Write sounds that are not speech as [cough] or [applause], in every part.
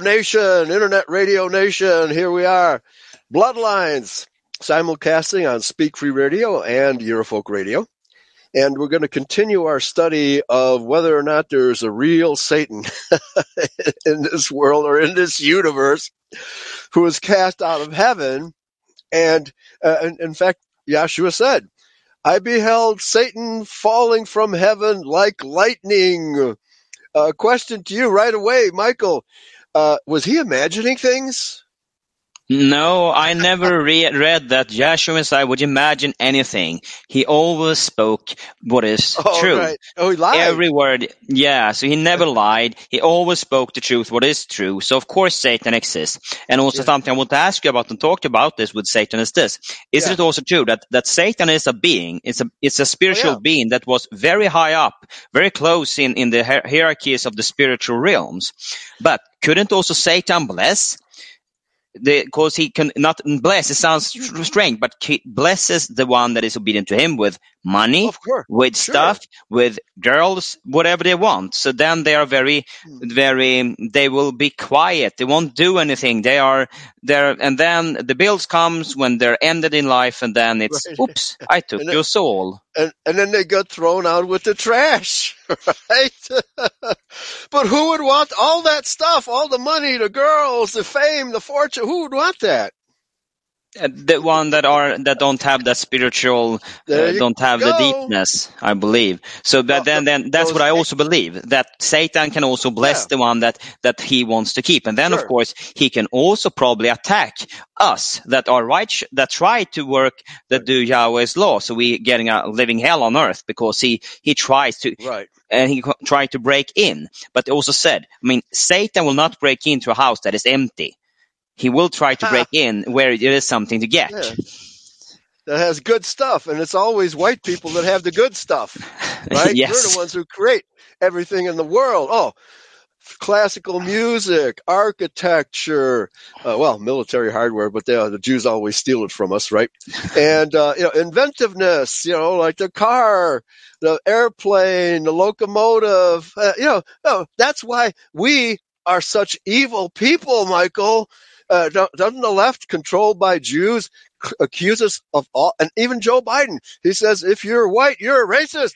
Nation, Internet Radio Nation. Here we are, Bloodlines, simulcasting on Speak Free Radio and Eurofolk Radio. And we're going to continue our study of whether or not there's a real Satan [laughs] in this world or in this universe who was cast out of heaven. And uh, in fact, Yeshua said, I beheld Satan falling from heaven like lightning. Uh, question to you right away, Michael. Uh, was he imagining things? No, I never re- read that Yeshua Messiah would imagine anything. He always spoke what is [laughs] oh, true. Right. Oh, he lied. Every word, yeah. So he never [laughs] lied. He always spoke the truth, what is true. So of course Satan exists. And also Yeah. something I want to ask you about and talk about this with Satan is this: Isn't Yeah. it also true that that Satan is a being? It's a it's a oh, spiritual Oh, yeah. being that was very high up, very close in in the hier- hierarchies of the spiritual realms. But couldn't also Satan bless? Because he can not bless. It sounds mm-hmm. strange, but he blesses the one that is obedient to him with money, with sure. stuff, with girls, whatever they want. So then they are very, Hmm. very. They will be quiet. They won't do anything. They are there, and then the bills comes when they're ended in life, and then it's Right. oops, I [laughs] took then- your soul. and and then they got thrown out with the trash, [laughs] right? [laughs] but who would want all that stuff, all the money, the girls, the fame, the fortune? Who would want that? Uh, The one that are that don't have that spiritual, uh, don't have the deepness, I believe. So but then, then that's what I also believe that Satan can also bless Yeah. the one that that he wants to keep, and then of course he can also probably attack us that are right that try to work that do Yahweh's law. So we getting a living hell on earth because he he tries to Right. and he tried to break in. But also said, I mean, Satan will not break into a house that is empty. He will try to break in where there is something to get. Yeah. That has good stuff, and it's always white people that have the good stuff, [laughs] right? Yes. We're the ones who create everything in the world. Oh, classical music, architecture, uh, well, military hardware, but they, the Jews always steal it from us, right? And uh, you know, inventiveness, you know, like the car, the airplane, the locomotive. Uh, you know, no, that's why we are such evil people, Michael. Uh, doesn't the left, controlled by Jews, accuse us of all? And even Joe Biden, he says, if you're white, you're a racist.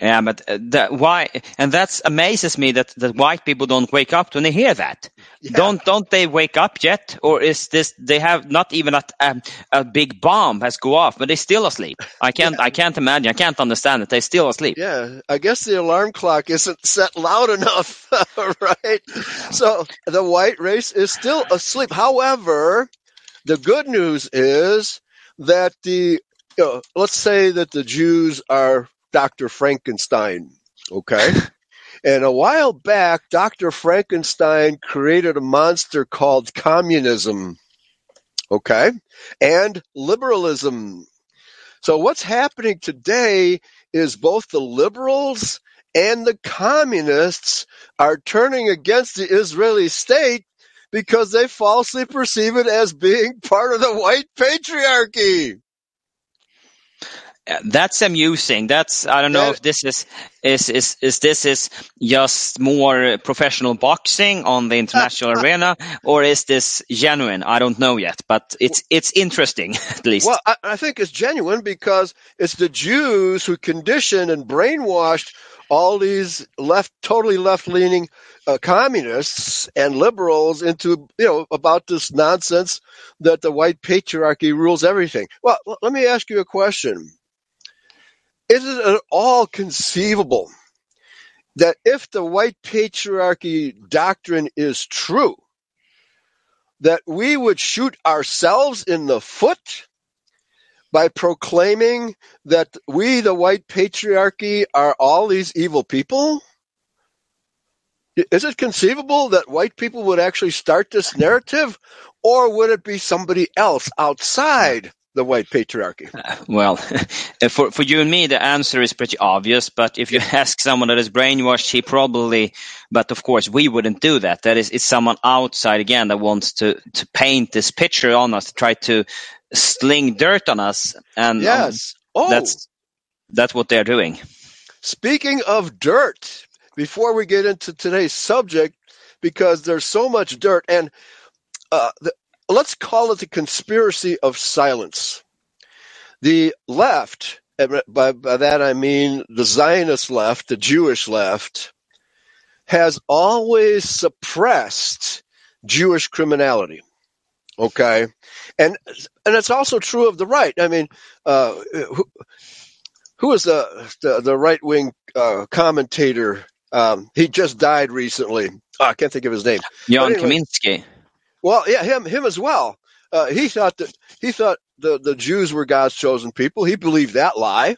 Yeah, but uh, that why, and that amazes me that, that white people don't wake up when they hear that. Yeah. Don't don't they wake up yet, or is this they have not even a a, a big bomb has go off, but they're still asleep? I [laughs] can't I can't imagine. I can't understand that they're still asleep. Yeah, I guess the alarm clock isn't set loud enough, [laughs] right? So the white race is still asleep. However, the good news is that the, you know, let's say that the Jews are Dr. Frankenstein, okay? [laughs] And a while back, Dr. Frankenstein created a monster called communism, okay? And liberalism. So what's happening today is both the liberals and the communists are turning against the Israeli state because they falsely perceive it as being part of the white patriarchy. That's amusing. That's I don't know if this is is is is this is just more professional boxing on the international [laughs] arena, or is this genuine? I don't know yet, but it's it's interesting [laughs] at least. Well, I, I think it's genuine because it's the Jews who conditioned and brainwashed all these left, totally left-leaning uh, communists and liberals into, you know, about this nonsense that the white patriarchy rules everything. Well, let me ask you a question. Is it at all conceivable that if the white patriarchy doctrine is true, that we would shoot ourselves in the foot by proclaiming that we, the white patriarchy, are all these evil people? Is it conceivable that white people would actually start this narrative, or would it be somebody else outside the white patriarchy? [laughs] Well, [laughs] for for you and me, the answer is pretty obvious. But if you [laughs] ask someone that is brainwashed, he probably. But of course, we wouldn't do that. That is, it's someone outside again that wants to to paint this picture on us, to try to sling dirt on us, and um, Yes. Oh, that's that's what they're doing. speaking of dirt, before we get into today's subject, because there's so much dirt, and uh, the, let's call it the conspiracy of silence. The left, by, by that I mean the Zionist left, the Jewish left, has always suppressed Jewish criminality. Okay, and and it's also true of the right. I mean, uh, who, who is the the, the right wing uh, commentator? Um, he just died recently. Oh, I can't think of his name. Jan anyway, Kaminsky. Well, yeah, him him as well. Uh, he thought that he thought the the Jews were God's chosen people. He believed that lie.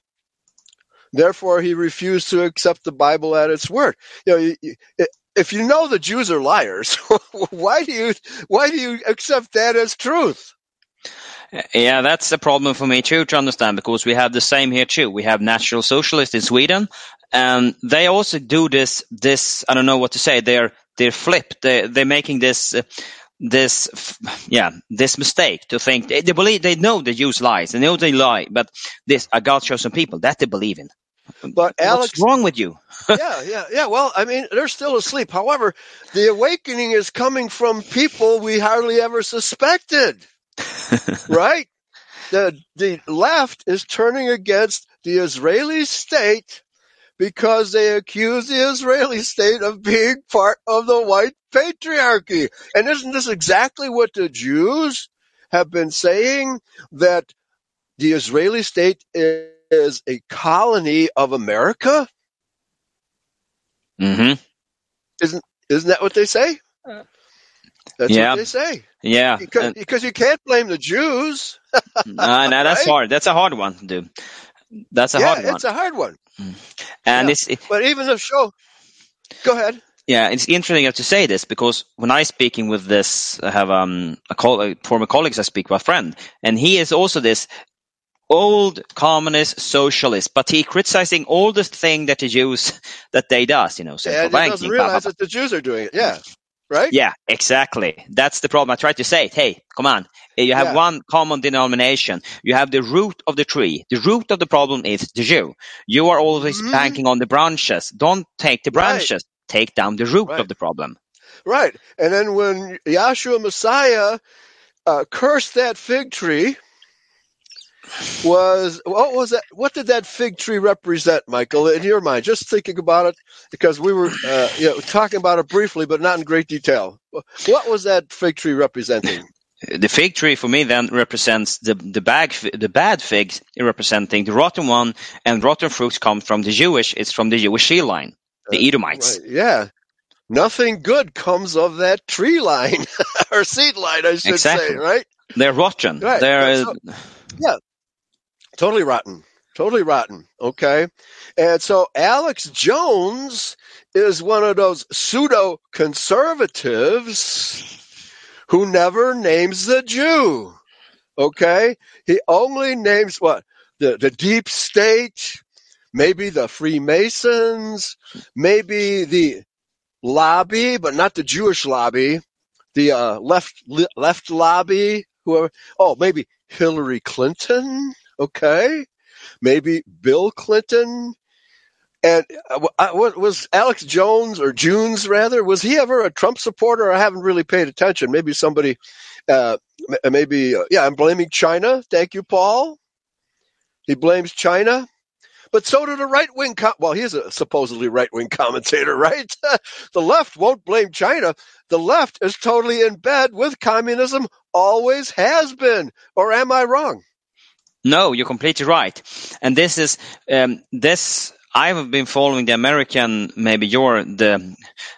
Therefore, he refused to accept the Bible at its word. You know, you, you, if you know the Jews are liars, [laughs] why do you why do you accept that as truth? Yeah, that's a problem for me too to understand because we have the same here too. We have National Socialists in Sweden, and they also do this. This I don't know what to say. They're they're flipped. They they're making this. Uh, this yeah this mistake to think they, they believe they know the Jews lies they know they lie but this are God chosen people that they believe in but Alex, what's wrong with you? [laughs] yeah, yeah, yeah. Well, I mean, they're still asleep. However, the awakening is coming from people we hardly ever suspected. [laughs] right? The the left is turning against the Israeli state because they accuse the Israeli state of being part of the white patriarchy. And isn't this exactly what the Jews have been saying that the Israeli state is a colony of America? Mm-hmm. Isn't isn't that what they say? That's yeah. what they say. Yeah, because, and, because you can't blame the Jews. [laughs] no, no, that's right? hard. That's a hard one to do. That's a yeah, hard one. it's a hard one. Mm. And yeah. it's it, but even the show. Go ahead. Yeah, it's interesting to say this because when I'm speaking with this, I have um, a, call, a former colleagues I speak with a friend, and he is also this old communist socialist, but he criticizing all the thing that the Jews that they does, you know, central and banking. doesn't realize blah, blah, blah. that the Jews are doing it. Yeah. Right? Yeah, exactly. That's the problem. I try to say, hey, come on. You have yeah. one common denomination. You have the root of the tree. The root of the problem is the Jew. You are always mm-hmm. banking on the branches. Don't take the branches. Right. Take down the root right. of the problem. Right. And then when Yahshua Messiah uh, cursed that fig tree, was what was that? What did that fig tree represent, Michael? In your mind, just thinking about it, because we were uh, you know, talking about it briefly, but not in great detail. What was that fig tree representing? The fig tree for me then represents the the bag the bad figs representing the rotten one, and rotten fruits come from the Jewish. It's from the Jewish seed line, the uh, Edomites. Right. Yeah, nothing good comes of that tree line [laughs] or seed line, I should exactly. say. Right? They're rotten. Right. They're so, yeah. Totally rotten. Totally rotten. Okay. And so Alex Jones is one of those pseudo conservatives who never names the Jew. Okay. He only names what? The, the deep state, maybe the Freemasons, maybe the lobby, but not the Jewish lobby, the uh, left left lobby, whoever. Oh, maybe Hillary Clinton. Okay, maybe Bill Clinton. And uh, what was Alex Jones or Junes rather? Was he ever a Trump supporter? I haven't really paid attention. Maybe somebody, uh, maybe uh, yeah. I'm blaming China. Thank you, Paul. He blames China. But so did a right wing. Com- well, he's a supposedly [laughs] right wing commentator, right? [laughs] the left won't blame China. The left is totally in bed with communism, always has been. Or am I wrong? No, you're completely right. And this is um, this. I've been following the American, maybe you're the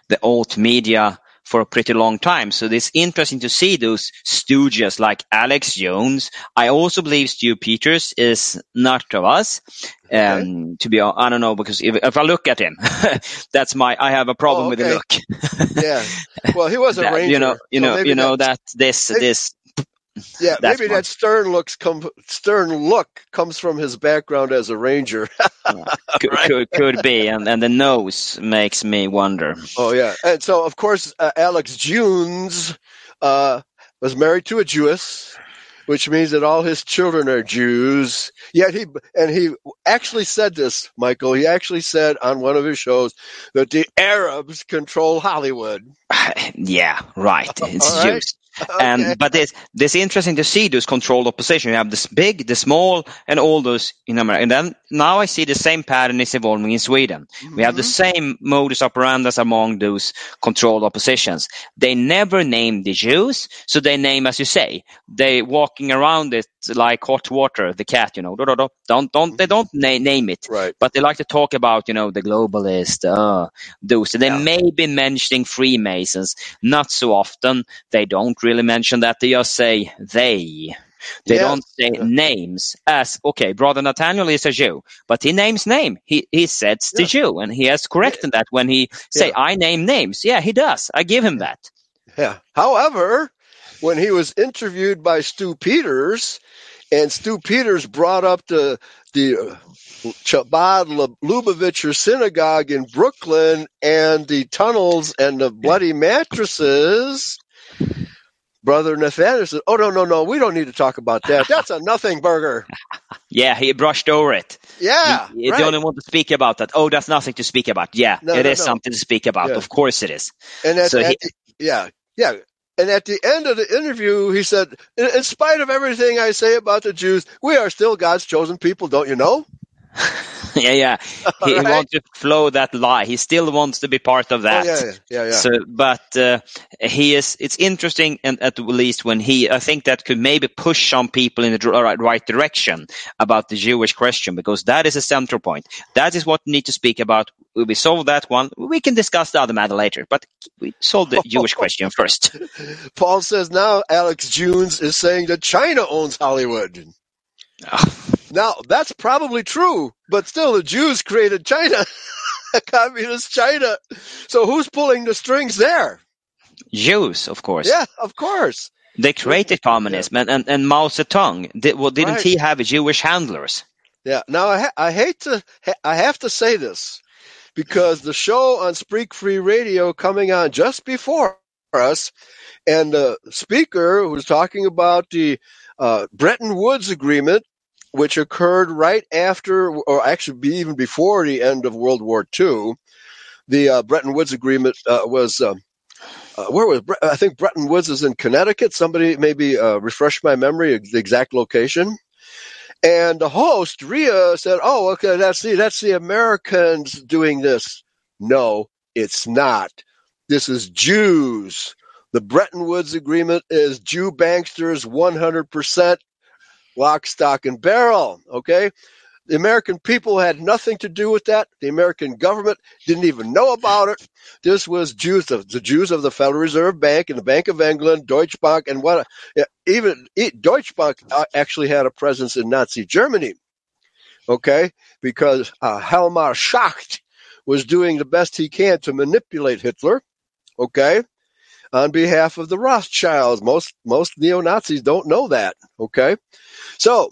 the alt media for a pretty long time. So it's interesting to see those stooges like Alex Jones. I also believe Stu Peters is not of us. Okay. Um, to be, I don't know, because if, if I look at him, [laughs] that's my, I have a problem oh, okay. with the look. [laughs] yeah. Well, he was a that, ranger. You know, you so know, you know that this, maybe, this [laughs] yeah, maybe that stern looks come stern look comes from his background as a ranger. [laughs] could, right? could, could be, and and the nose makes me wonder. Oh yeah, and so of course uh, Alex Junes uh, was married to a Jewess, which means that all his children are Jews. Yet he and he actually said this, Michael. He actually said on one of his shows that the Arabs control Hollywood. [sighs] yeah, right. It's right. Jews. [laughs] Okay. And but it's it's interesting to see those controlled opposition. You have this big, the small, and all those in America. And then now I see the same pattern is evolving in Sweden. We have the Mhm. same modus operandi among those controlled oppositions. They never name the Jews, so they name, as you say, they walking around it like hot water. The cat, you know, do- do- do. don't don't they don't na- name it right. but they like to talk about you know the globalist uh those. They Yeah. may be mentioning freemasons. Not so often. They don't really mention that. They just say they. They don't say Yeah. names as okay brother nathaniel is a jew but he names name. He he says the jew and he has corrected that when he say i name names. Yeah he does. I give him that. Yeah. However, when he was interviewed by Stu Peters, and Stu Peters brought up the the uh, Chabad Lubavitcher synagogue in Brooklyn and the tunnels and the bloody mattresses, Brother Nathaniel said, "Oh no, no, no, we don't need to talk about that. That's a nothing burger." [laughs] yeah he brushed over it Yeah, he, he right. don't want to speak about that oh that's nothing to speak about yeah No, it no, is no. something to speak about Yeah. of course it is And So he- the, yeah, yeah. And at the end of the interview, he said, in, in spite of everything I say about the Jews, we are still God's chosen people, don't you know? [laughs] yeah, yeah. [laughs] He, Right. wants to flow that lie. He still wants to be part of that. Oh, yeah, yeah, yeah. yeah. So, but uh, he is. It's interesting, and at least when he, I think that could maybe push some people in the right, right direction about the Jewish question because that is a central point. That is what we need to speak about. We solve that one. We can discuss the other matter later, but we solve the [laughs] Jewish question first. Paul says now Alex Jones is saying that China owns Hollywood. [laughs] Now, that's probably true, but still, the Jews created China, [laughs] communist China. So who's pulling the strings there? Jews, of course. Yeah, of course. They created communism, and, and, and Mao Zedong. Did, well, didn't Right. he have Jewish handlers? Yeah. Now I ha- I hate to ha- I have to say this because the show on Speak Free Radio coming on just before us, and the speaker was talking about the Bretton Woods Agreement, which occurred right after, or actually even before the end of World War II. The uh, Bretton Woods Agreement uh, was. Um, uh, where was Bre- I think Bretton Woods is in Connecticut. Somebody maybe uh, refresh my memory the exact location. And the host, Ria, said, Oh, okay, that's the, that's the Americans doing this. No, it's not. This is Jews. The Bretton Woods Agreement is Jew banksters 100% lock, stock, and barrel. Okay? The American people had nothing to do with that. The American government didn't even know about it. This was Jews, the, the Jews of the Federal Reserve Bank and the Bank of England, Deutsche Bank, and what even Deutsche Bank uh, actually had a presence in Nazi Germany. Okay, because uh, Hjalmar Schacht was doing the best he can to manipulate Hitler. Okay, on behalf of the Rothschilds. Most most neo Nazis don't know that. Okay, so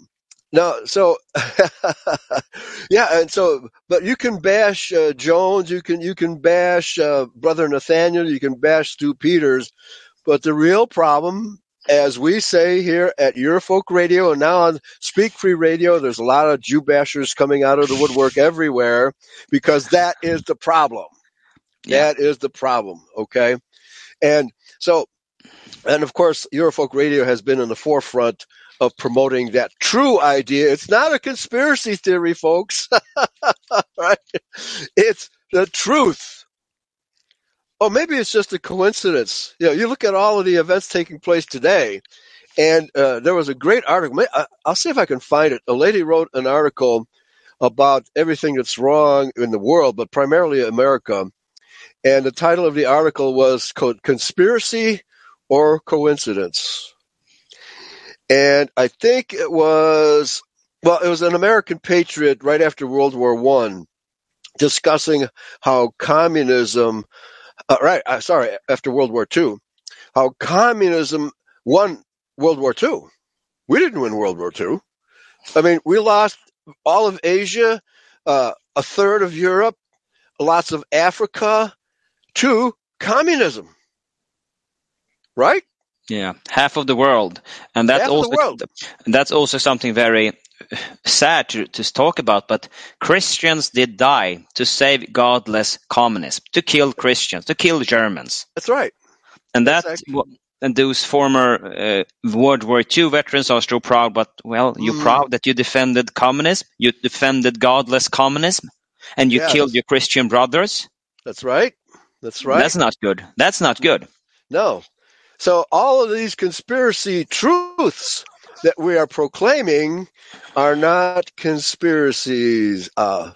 no, so [laughs] yeah, and so but you can bash uh, Jones, you can you can bash uh, Brother Nathaniel, you can bash Stu Peters, but the real problem, as we say here at Eurofolk Radio and now on Speak Free Radio, there's a lot of Jew bashers coming out of the woodwork everywhere because that is the problem. Yeah. That is the problem. Okay, and so and of course, Eurofolk Radio has been in the forefront of promoting that true idea. It's not a conspiracy theory, folks. [laughs] right? It's the truth. Or maybe it's just a coincidence. You know, you look at all of the events taking place today, and uh, there was a great article. I'll see if I can find it. A lady wrote an article about everything that's wrong in the world, but primarily America. And the title of the article was co- Conspiracy or Coincidence. And I think it was, well, it was an American patriot right after World War One discussing how communism, uh, right, uh, sorry, after World War Two, how communism won World War Two. We didn't win World War Two. I mean, we lost all of Asia, uh, a third of Europe, lots of Africa to communism. Right? Yeah, half of the world, and that's Half also that's also something very sad to, to talk about. But Christians did die to save godless communism, to kill Christians, to kill Germans, That's right. and That's that and those former uh, World War II veterans are still proud. But well, you're Mm. proud that you defended communism, you defended godless communism, and you Yes. killed your Christian brothers. That's right. That's right. That's not good. That's not good. No. So all of these conspiracy truths that we are proclaiming are not conspiracies, uh,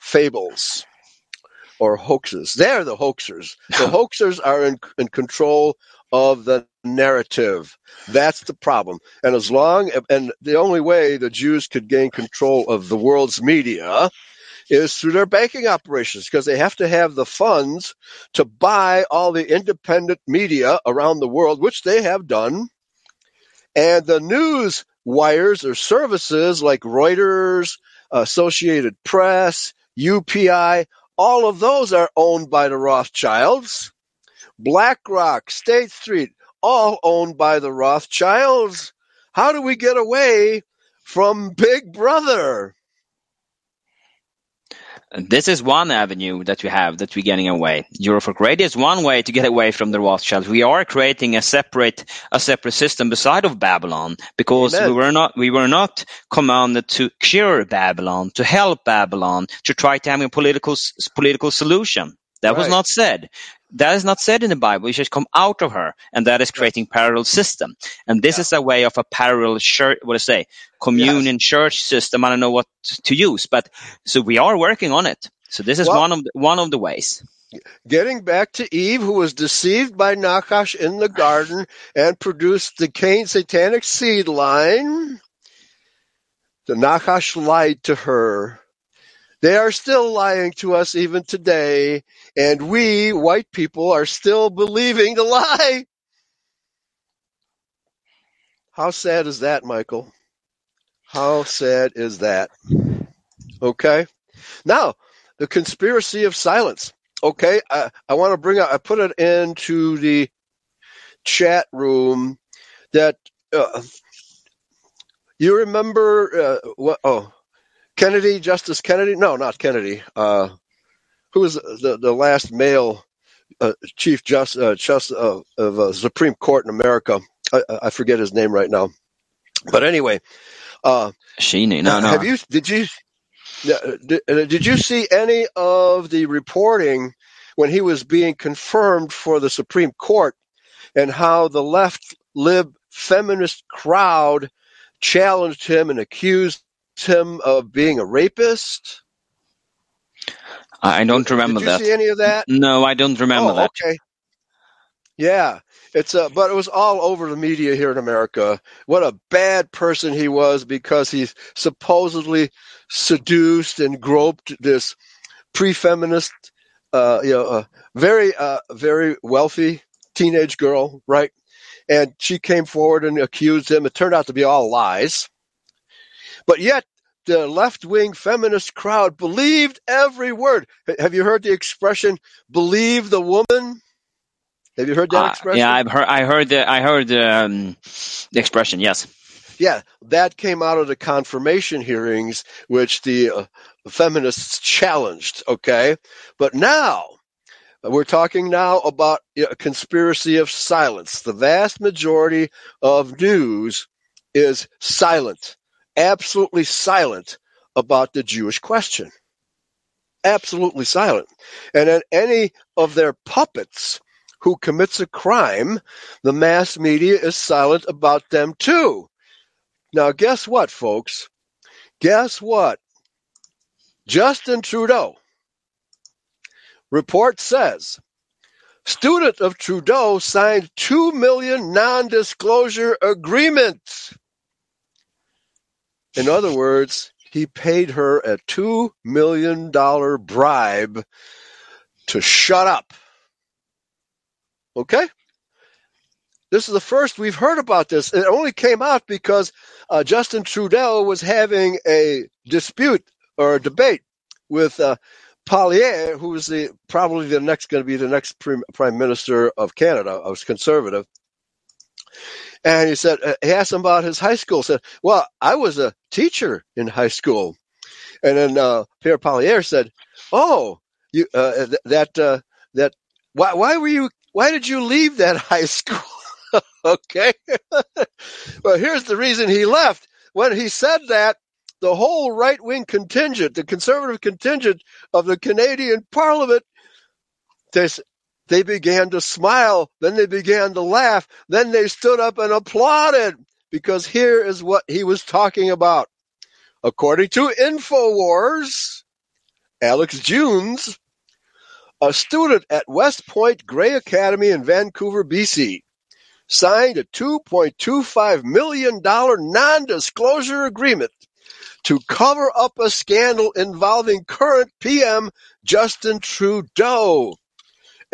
fables, or hoaxes. They're the hoaxers. The [laughs] hoaxers are in, in control of the narrative. That's the problem. And as long and the only way the Jews could gain control of the world's media is through their banking operations because they have to have the funds to buy all the independent media around the world, which they have done. And the news wires or services like Reuters, Associated Press, UPI, all of those are owned by the Rothschilds. BlackRock, State Street, all owned by the Rothschilds. How do we get away from Big Brother? This is one avenue that we have that we're getting away. Eurofolk Radio is one way to get away from the Rothschilds. We are creating a separate a separate system beside of Babylon because Amen. we were not we were not commanded to cure Babylon, to help Babylon, to try to have a political political solution. That was not said. That is not said in the Bible. We should come out of her, and that is creating parallel system. And this Yeah. is a way of a parallel church. What to say? Communion church system. I don't know what to use, but so we are working on it. So this is Well- one of the, one of the ways. Getting back to Eve, who was deceived by Nakash in the garden and produced the Cain satanic seed line, the Nakash lied to her. They are still lying to us even today, and we, white people, are still believing the lie. How sad is that, Michael? How sad is that? Okay. Now, the conspiracy of silence. Okay, I, I want to bring up, I put it into the chat room that uh, you remember uh, what? Oh, Kennedy, Justice Kennedy? No, not Kennedy. Uh, who was the, the last male uh, Chief Just, uh, just uh, of uh, Supreme Court in America? I, I forget his name right now. But anyway, uh, Sheeny, no, no. have you? Did you? Did, uh, did you see any of the reporting when he was being confirmed for the Supreme Court, and how the left lib feminist crowd challenged him and accused him of being a rapist? I don't remember that. Did you that. see any of that? No, I don't remember oh, that. okay. Yeah, it's uh, but it was all over the media here in America. What a bad person he was because he supposedly seduced and groped this pre-feminist, uh, you know, uh, very, uh, very wealthy teenage girl, right? And she came forward and accused him. It turned out to be all lies, but yet the left-wing feminist crowd believed every word. Have you heard the expression "believe the woman"? Have you heard that Uh, expression? yeah, I've heard. I heard. The, I heard um, the expression. Yes. Yeah, that came out of the confirmation hearings, which the uh, feminists challenged. Okay, but now we're talking now about a conspiracy of silence. The vast majority of news is silent, absolutely silent about the Jewish question. Absolutely silent. And then any of their puppets who commits a crime, the mass media is silent about them too. Now, guess what, folks? Guess what? Justin Trudeau. Report says student of Trudeau signed 2 million non-disclosure agreements. In other words, he paid her a 2 million dollar bribe to shut up. Okay? This is the first we've heard about this. It only came out because uh, Justin Trudeau was having a dispute or a debate with uh, who is the probably the next going to be the next prim- prime minister of Canada, I was conservative, And he said, uh, he asked him about his high school. Said, well, I was a teacher in high school. And then uh, Pierre Poilievre said, oh, you uh, th- that uh, that why why were you why did you leave that [laughs] high school? [laughs] okay. [laughs] well, here's the reason he left. When he said that, the whole right wing contingent, the conservative contingent of the Canadian Parliament, they, they began to smile. Then they began to laugh. Then they stood up and applauded because here is what he was talking about. According to InfoWars, Alex Junes, a student at West Point Grey Academy in Vancouver, BC, signed a $2.25 million non-disclosure agreement to cover up a scandal involving current PM Justin Trudeau.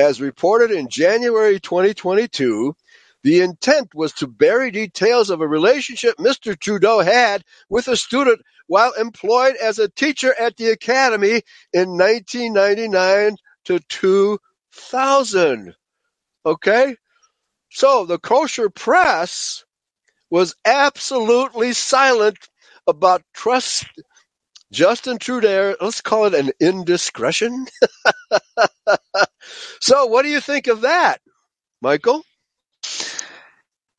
As reported in January 2022, the intent was to bury details of a relationship Mr. Trudeau had with a student while employed as a teacher at the academy in 1999 to 2000. Okay? So the kosher press was absolutely silent about trust Justin Trudeau. Let's call it an indiscretion. [laughs] so, what do you think of that, Michael?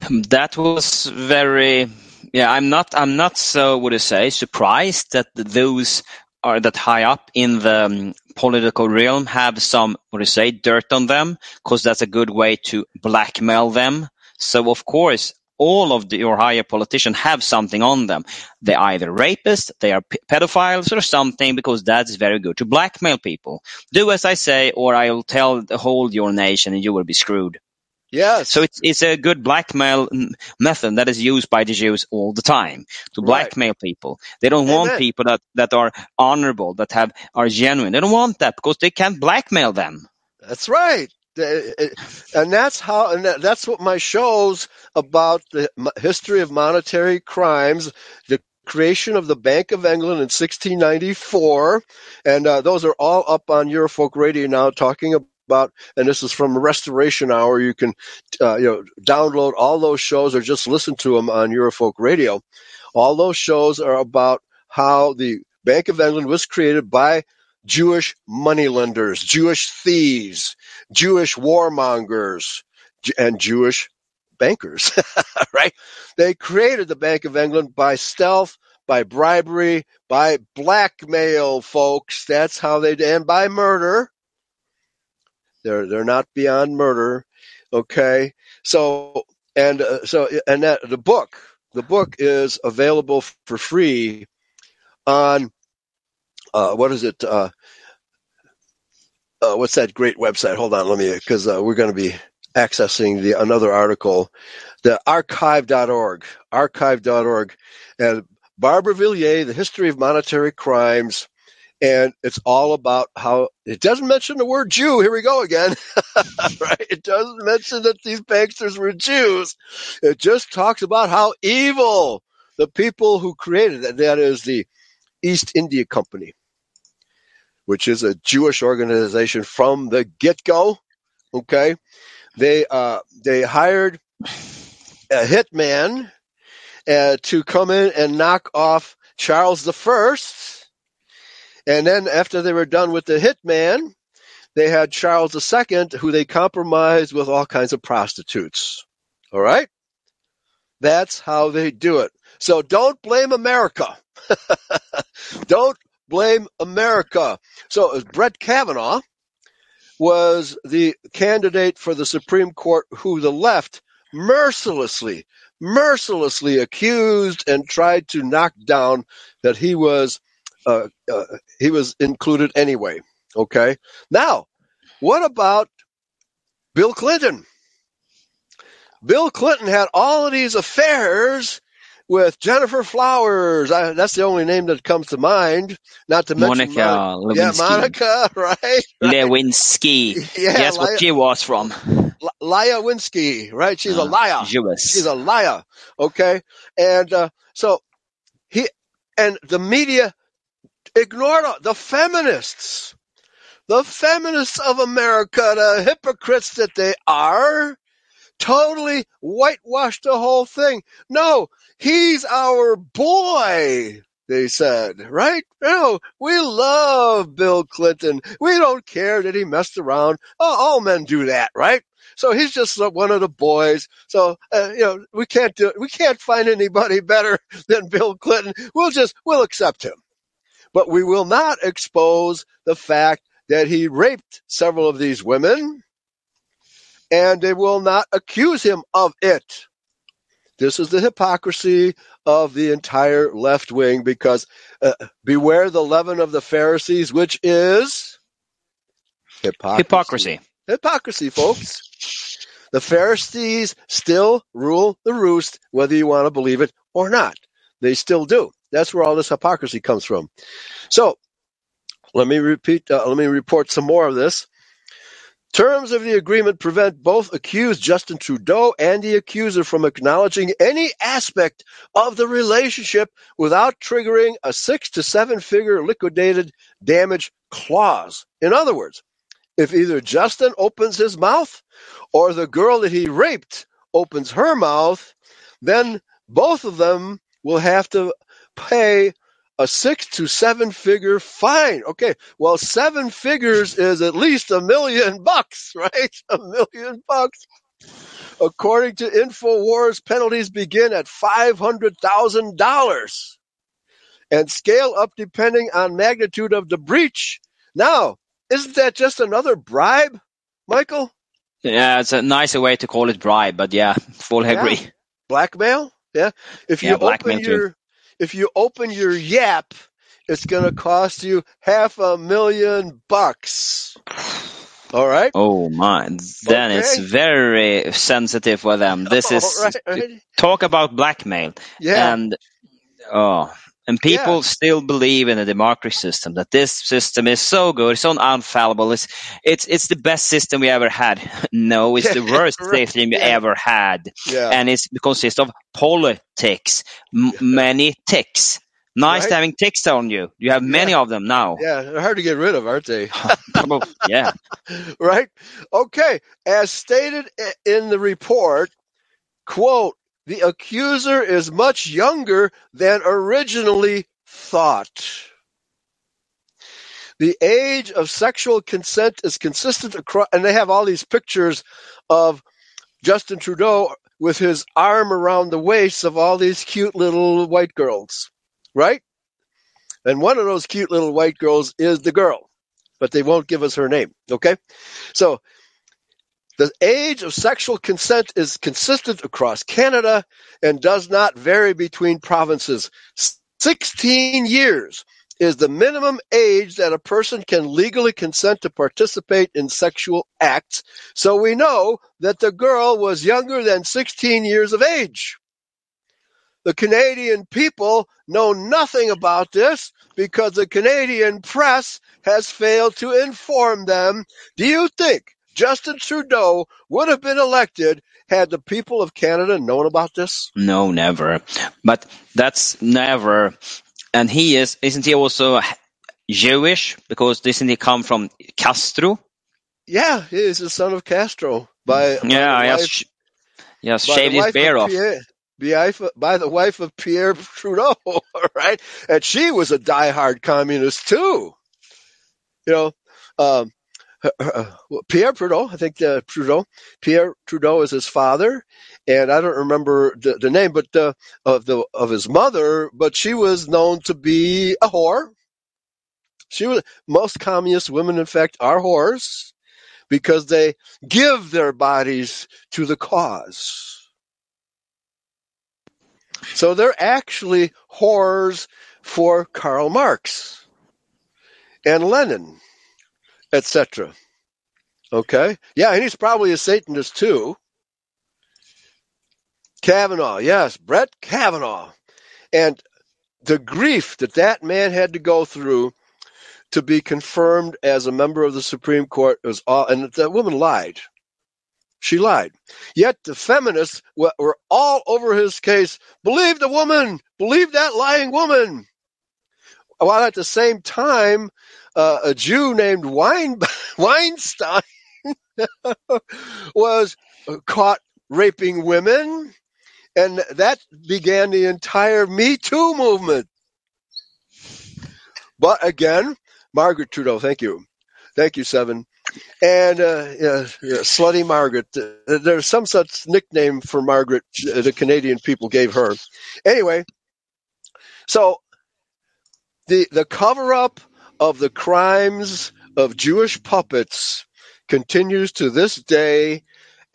That was very. Yeah, I'm not. I'm not so. Would I say surprised that those are that high up in the um, political realm have some. What I say dirt on them because that's a good way to blackmail them. So of course, all of the, your higher politicians have something on them. They're either rapists, they are pedophiles or something because that's very good to blackmail people. Do as I say or I'll tell the whole your nation and you will be screwed. Yes. So it's it's a good blackmail method that is used by the Jews all the time to blackmail right. people. They don't want people that, that are honorable, that have are genuine. They don't want that because they can't blackmail them. That's right and that's how and that's what my shows about the history of monetary crimes the creation of the bank of england in 1694 and uh, those are all up on eurofolk radio now talking about and this is from restoration hour. You can uh, you know download all those shows or just listen to them on eurofolk radio. All those shows are about how the bank of england was created by Jewish moneylenders, Jewish thieves, Jewish warmongers, and Jewish bankers, [laughs] right? They created the Bank of England by stealth, by bribery, by blackmail, folks. That's how they did, and by murder. They're they're not beyond murder, okay? So and uh, so and that the book, the book is available for free on uh, what is it? Uh, uh, what's that great website? Hold on, let me, because uh, we're going to be accessing the another article, the archive.org, archive.org, and Barbara Villiers, the history of monetary crimes, and it's all about how it doesn't mention the word Jew. Here we go again, [laughs] right? It doesn't mention that these banksters were Jews. It just talks about how evil the people who created it, that is the East India Company which is a Jewish organization from the get go. Okay, they uh, they hired a hitman uh, to come in and knock off Charles the First, and then after they were done with the hitman, they had Charles Second, who they compromised with all kinds of prostitutes. All right, that's how they do it. So don't blame America. [laughs] don't blame America. So Brett Kavanaugh was the candidate for the Supreme Court who the left mercilessly, mercilessly accused and tried to knock down that he was uh, uh, he was included anyway. Okay. Now, what about Bill Clinton? Bill Clinton had all of these affairs with Gennifer Flowers. I, that's the only name that comes to mind. Not to mention Monica. Yeah, Monica, right? [laughs] right. Lewinsky. [laughs] Yeah, Guess what she was from? L- Laya Winsky, right? She's uh, a liar. Jewish. She's a liar. Okay, and uh, so he and the media ignored the feminists. The feminists of America, the hypocrites that they are, totally whitewashed the whole thing. No, he's our boy they said, right? No, we love Bill Clinton. We don't care that he messed around. Oh, all men do that, right? So he's just one of the boys. So uh, you know, we can't do it. we can't find anybody better [laughs] than Bill Clinton. We'll just we'll accept him, but we will not expose the fact that he raped several of these women, and they will not accuse him of it. This is the hypocrisy of the entire left wing because uh, beware the leaven of the Pharisees, which is hypocrisy. Hypocrisy. Hypocrisy, folks. The Pharisees still rule the roost, whether you want to believe it or not. They still do. That's where all this hypocrisy comes from. So, let me repeat, uh, let me report some more of this. Terms of the agreement prevent both accused Justin Trudeau and the accuser from acknowledging any aspect of the relationship without triggering a six to seven figure liquidated damage clause. In other words, if either Justin opens his mouth or the girl that he raped opens her mouth, then both of them will have to pay a six to seven figure fine. Okay, well, seven figures is at least a million bucks, [laughs] right? A million bucks. According to InfoWars, penalties begin at $500,000 and scale up depending on magnitude of the breach. Now, isn't that just another bribe, Michael? Yeah, it's a nicer way to call it bribe, but yeah, fully Yeah. agree. Blackmail? Yeah. If you Yeah, open blackmail too. If you open your Yap, it's going to cost you half a million bucks. All right? Oh my, then it's very sensitive for them. This [laughs] is right, right? talk about blackmail, Yeah. and oh, and people still believe in the democracy system that this system is so good, so infallible. It's it's it's the best system we ever had. [laughs] No, it's the [laughs] worst system we yeah. ever had, yeah. and it's it consists of politics, m- many ticks. Nice Right. to having ticks on you. You have many of them now. yeah, they're hard to get rid of, aren't they? [laughs] yeah. right? Okay. As stated in the report, quote, the accuser is much younger than originally thought. The age of sexual consent is consistent across, and they have all these pictures of Justin Trudeau with his arm around the waists of all these cute little white girls, right? And one of those cute little white girls is the girl, but they won't give us her name, okay? So the age of sexual consent is consistent across Canada and does not vary between provinces. 16 years is the minimum age that a person can legally consent to participate in sexual acts. So we know that the girl was younger than 16 years of age. The Canadian people know nothing about this because the Canadian press has failed to inform them. Do you think Justin Trudeau would have been elected had the people of Canada known about this? No, never. But that's never. And he is, isn't he also Jewish? Because doesn't he come from Castro? Yeah, he is the son of Castro by, by yeah, the he wife, has, sh- he has by the shaved his beard of off. Pierre, by, the wife of Pierre Trudeau, [laughs] right? And she was a diehard communist too. You know, um, her- her- well, Pierre Trudeau, I think uh, Trudeau, Pierre Trudeau is his father, and I don't remember the, the name, but uh, of the of his mother, but she was known to be a whore. She was most communist women, in fact, are whores because they give their bodies to the cause. So they're actually whores for Karl Marx and Lenin, etc. Okay? Yeah, and he's probably a Satanist too. Kavanaugh, yes, Brett Kavanaugh. And the grief that that man had to go through to be confirmed as a member of the Supreme Court was all, and that woman lied. She lied. Yet the feminists were, were all over his case. Believe the woman. Believe that lying woman. While at the same time, uh, a Jew named Wein, [laughs] Weinstein [laughs] was caught raping women, and that began the entire Me Too movement. But again, Margaret Trudeau, thank you. Thank you, Seven. And uh, yeah, yeah, Slutty Margaret. Uh, there's some such nickname for Margaret uh, the Canadian people gave her. Anyway, so the the cover up of the crimes of Jewish puppets continues to this day.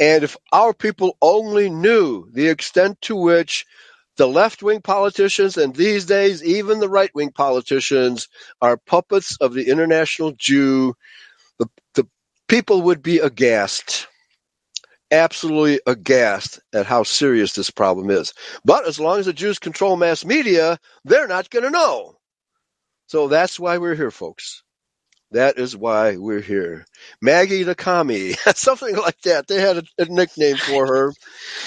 And if our people only knew the extent to which the left wing politicians and these days even the right wing politicians are puppets of the international Jew, the, the people would be aghast. Absolutely aghast at how serious this problem is. But as long as the Jews control mass media, they're not going to know. So that's why we're here, folks. That is why we're here. Maggie the Commie, [laughs] something like that. They had a, a, nickname for her,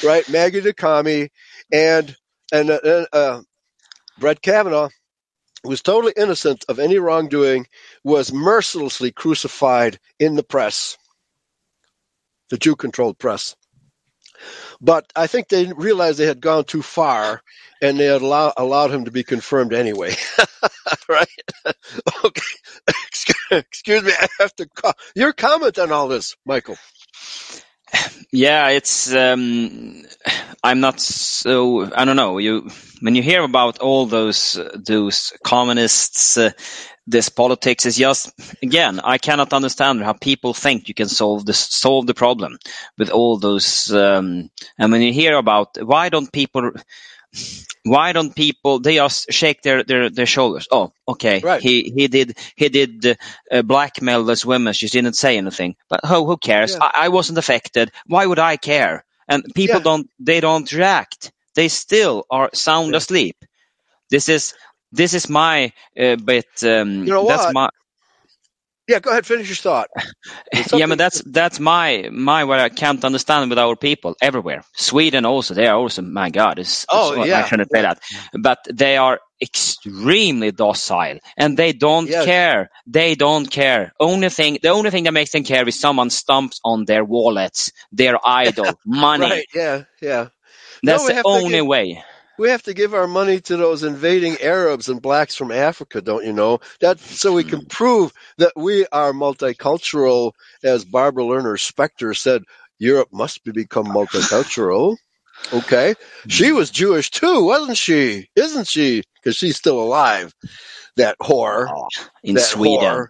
right? Maggie the Commie, and and uh, uh, Brett Kavanaugh, was totally innocent of any wrongdoing, was mercilessly crucified in the press, the Jew-controlled press. But I think they realized they had gone too far, and they had allow, allowed him to be confirmed anyway. [laughs] right? [laughs] okay. Excuse me, I have to call. Your comment on all this, Michael. Yeah, it's. Um, I'm not so. I don't know. You when you hear about all those those communists, uh, this politics is just again. I cannot understand how people think you can solve this solve the problem with all those. Um, and when you hear about why don't people why don't people they just shake their, their, their shoulders? Oh, okay. Right. He he did he did uh, blackmail those women. She didn't say anything. But who who cares? Yeah. I, I, wasn't affected. Why would I care? And people yeah. don't they don't react. They still are sound yeah. asleep. This is this is my uh, bit. Um, you know that's what? my yeah, go ahead. Finish your thought. [laughs] yeah, but that's that's my my what I can't understand with our people everywhere. Sweden also, they are also. My God, it's, oh it's, yeah, I shouldn't say that, but they are extremely docile and they don't Yes. care. They don't care. Only thing, the only thing that makes them care is someone stumps on their wallets, their [laughs] idol, money. right. Yeah, yeah. That's we the only give- way. We have to give our money to those invading Arabs and blacks from Africa, don't you know? That so we can mm-hmm. prove that we are multicultural, as Barbara Lerner Spectre said. Europe must be become multicultural. Okay, she mm-hmm. was Jewish too, wasn't she? Isn't she? Because she's still alive. That whore. Oh, in that Sweden. whore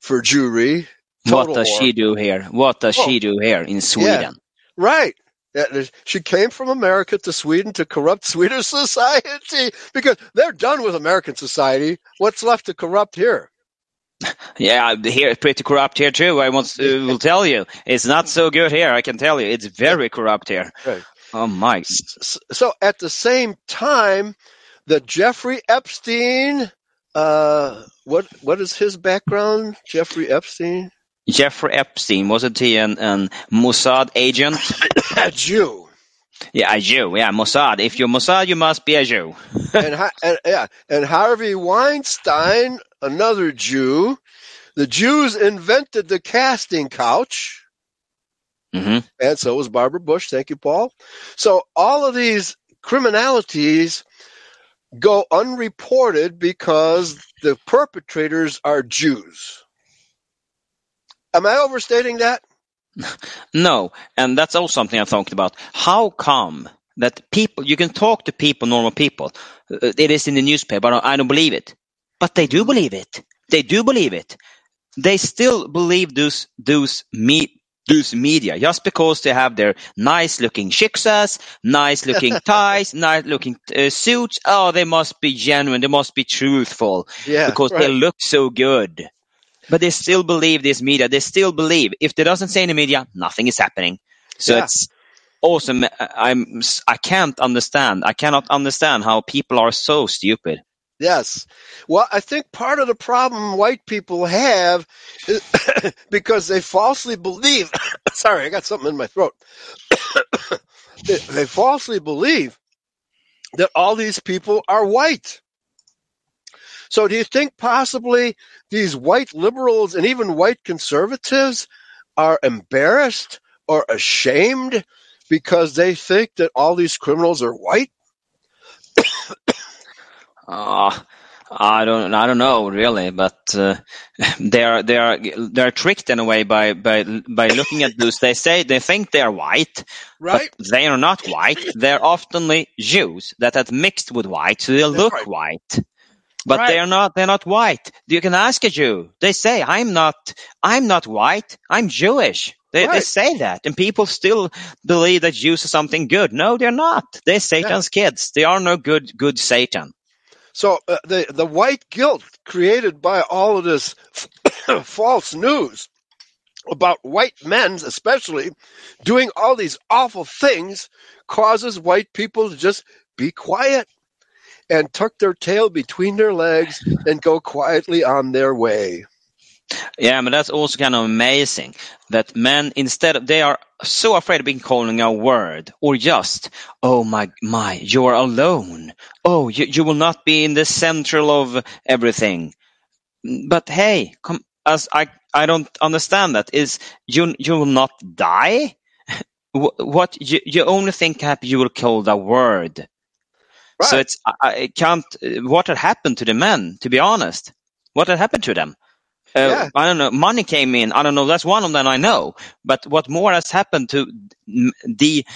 for Jewry. What does whore. she do here? What does Oh. she do here in Sweden? Right. She came from America to Sweden to corrupt Swedish [laughs] society because they're done with American society. What's left to corrupt here? Yeah, here it's pretty corrupt here too. I want to will tell you, it's not so good here. I can tell you, it's very corrupt here. Right. Oh my! So at the same time, the Jeffrey Epstein, uh, what what is his background? Jeffrey Epstein, Jeffrey Epstein wasn't he an, an Mossad agent? [coughs] a Jew, Yeah, a Jew. Yeah, Mossad. If you're Mossad, you must be a Jew. [laughs] and, and yeah, and Harvey Weinstein, another Jew. The Jews invented the casting couch. hmm and so was Barbara Bush. Thank you, Paul. So all of these criminalities go unreported because the perpetrators are Jews. Am I overstating that? No, and that's also something I talked about. How come that people? You can talk to people, normal people. Uh, It is in the newspaper. I don't, I don't believe it, but they do believe it. They do believe it. They still believe those those me those media just because they have their nice looking shiksas, nice looking [laughs] ties, nice looking uh, suits. Oh, they must be genuine. They must be truthful Yeah, because they look so good. But they still believe this media. They still believe if they doesn't say in the media, nothing is happening. So Yeah. it's awesome. I'm I can't understand. I cannot understand how people are so stupid. Yes. Well, I think part of the problem white people have is [coughs] because they falsely believe. [coughs] sorry, I got something in my throat. [coughs] they, they falsely believe that all these people are white. So, do you think possibly these white liberals and even white conservatives are embarrassed or ashamed because they think that all these criminals are white? Uh, I don't, I don't know really, but uh, [laughs] they are, they are, they are tricked in a way by, by, by looking at those. They say they think they are white, Right? but they are not white. They're oftenly Jews that have mixed with white, so they That's look right. white. But Right. they are not. They're not white. You can ask a Jew. They say, "I'm not. I'm not white. I'm Jewish." They, they say that, and people still believe that Jews are something good. No, they're not. They're Satan's kids. They are no good. Good Satan. So uh, the the white guilt created by all of this [coughs] false news about white men, especially doing all these awful things, causes white people to just be quiet and tuck their tail between their legs and go quietly on their way. Yeah, but that's also kind of amazing that men instead of they are so afraid of being called a word or just oh my my you are alone. Oh you, you will not be in the central of everything. But hey come as I I don't understand that is you you will not die? [laughs] What you, you only think happen you will call the word so it's I, can't what had happened to the men to be honest what had happened to them uh, Yeah. I don't know. Money came in. I don't know. That's one of them I know. But what more has happened to the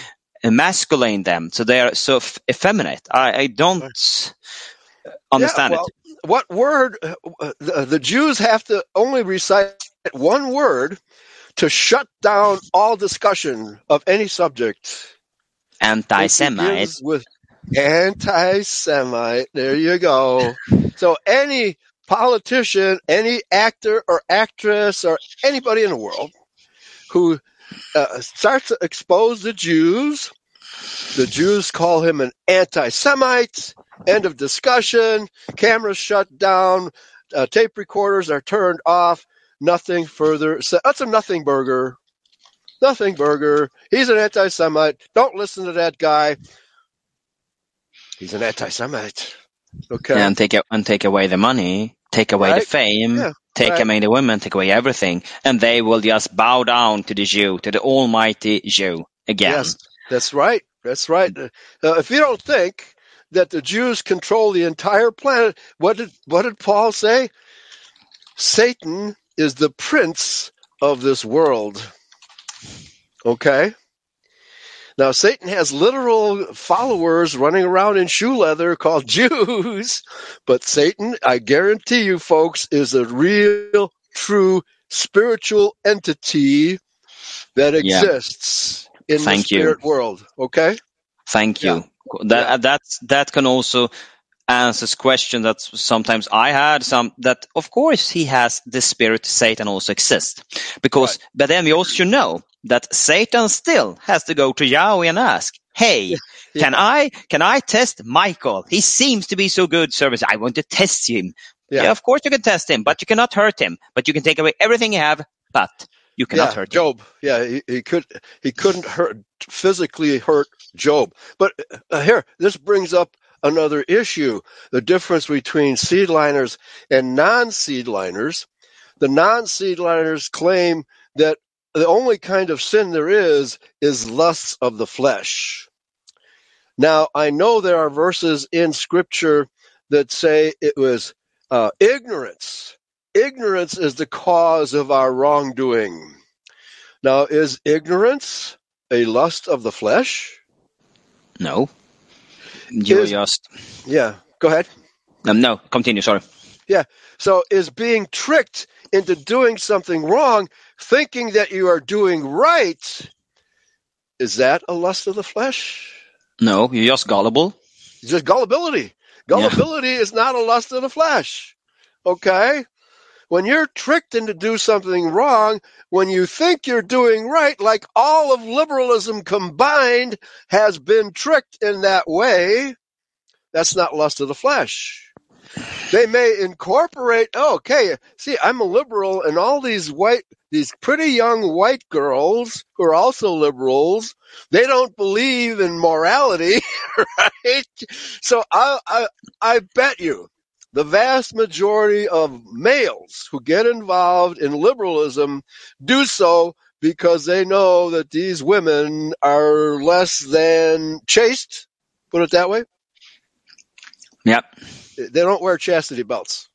masculine them? So they are so f- effeminate. I, I don't understand yeah, well, What word? uh, uh, The, the Jews have to only recite one word to shut down all discussion of any subject. Anti-Semite. begins with anti-Semite. There you go. So any politician, any actor or actress or anybody in the world who uh, starts to expose the Jews, the Jews call him an anti-Semite. End of discussion. Cameras shut down. Uh, tape recorders are turned off. Nothing further. So that's a nothing burger. Nothing burger. He's an anti-Semite. Don't listen to that guy. He's an anti-Semite. Okay. And take and take away the money, take away the fame, Yeah, take right. away the women, take away everything, and they will just bow down to the Jew, to the Almighty Jew again. Yes, that's right. That's right. Uh, if you don't think that the Jews control the entire planet, what did what did Paul say? Satan is the prince of this world. Okay. Now Satan has literal followers running around in shoe leather called [laughs] Jews, but Satan, I guarantee you folks, is a real true spiritual entity that Yeah. exists in Thank the you. spirit world. Okay? Thank you. Yeah. you. That that's that can also answers question that sometimes I had. Some that of course he has the spirit Satan also exists because but then we also should know that Satan still has to go to Yahweh and ask, "Hey, [laughs] can I can I test Michael? He seems to be so good service. I want to test him. Yeah. Yeah, of course you can test him, but you cannot hurt him. But you can take away everything you have, but you cannot yeah, hurt him. Job. Yeah, he, he could he couldn't hurt physically hurt Job. But uh, here, this brings up another issue: the difference between seedliners and non-seedliners. The non-seedliners claim that the only kind of sin there is is lusts of the flesh. Now, I know there are verses in Scripture that say it was uh, ignorance. Ignorance is the cause of our wrongdoing. Now, is ignorance a lust of the flesh? No, you Is- just Yeah, go ahead. um, no. Continue. Sorry. Yeah. So, is being tricked into doing something wrong, thinking that you are doing right, is that a lust of the flesh? No, you're just gullible. It's just gullibility. Gullibility is not a lust of the flesh. Okay? When you're tricked into do something wrong, when you think you're doing right, like all of liberalism combined has been tricked in that way, that's not lust of the flesh. They may incorporate, oh, okay, see, I'm a liberal, and all these white, these pretty young white girls who are also liberals, they don't believe in morality, [laughs] right? So I, I, I bet you the vast majority of males who get involved in liberalism do so because they know that these women are less than chaste. Put it that way. Yep. They don't wear chastity belts.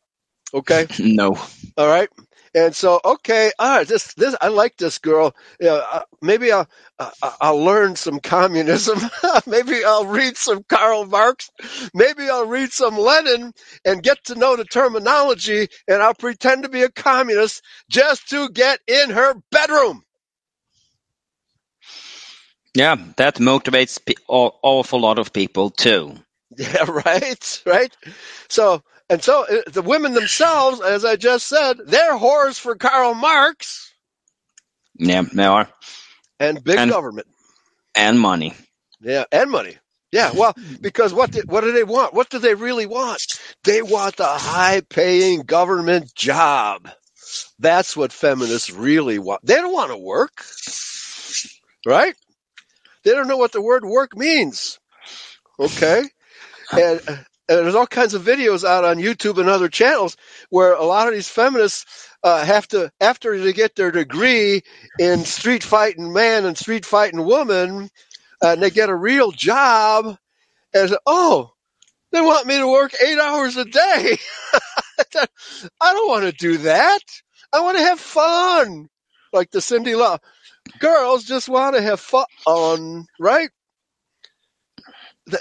Okay. [laughs] No. All right. And so, okay, right, this, this, I like this girl. Yeah, uh, maybe I'll, uh, I'll learn some communism. [laughs] maybe I'll read some Karl Marx. Maybe I'll read some Lenin and get to know the terminology and I'll pretend to be a communist just to get in her bedroom. Yeah, that motivates an awful lot of people too. [laughs] Yeah, right, right. So, and so uh, the women themselves, as I just said, they're whores for Karl Marx. Yeah, they are. And big and, government. And money. Yeah, and money. Yeah, well, because what do, what do they want? What do they really want? They want the high-paying government job. That's what feminists really want. They don't want to work, right? They don't know what the word work means. Okay, and, and there's all kinds of videos out on YouTube and other channels where a lot of these feminists uh, have to, after they get their degree in street fighting man and street fighting woman, uh, and they get a real job, and say, oh, they want me to work eight hours a day. [laughs] I don't want to do that. I want to have fun, like the Cyndi Lauper. Girls just want to have fun, right?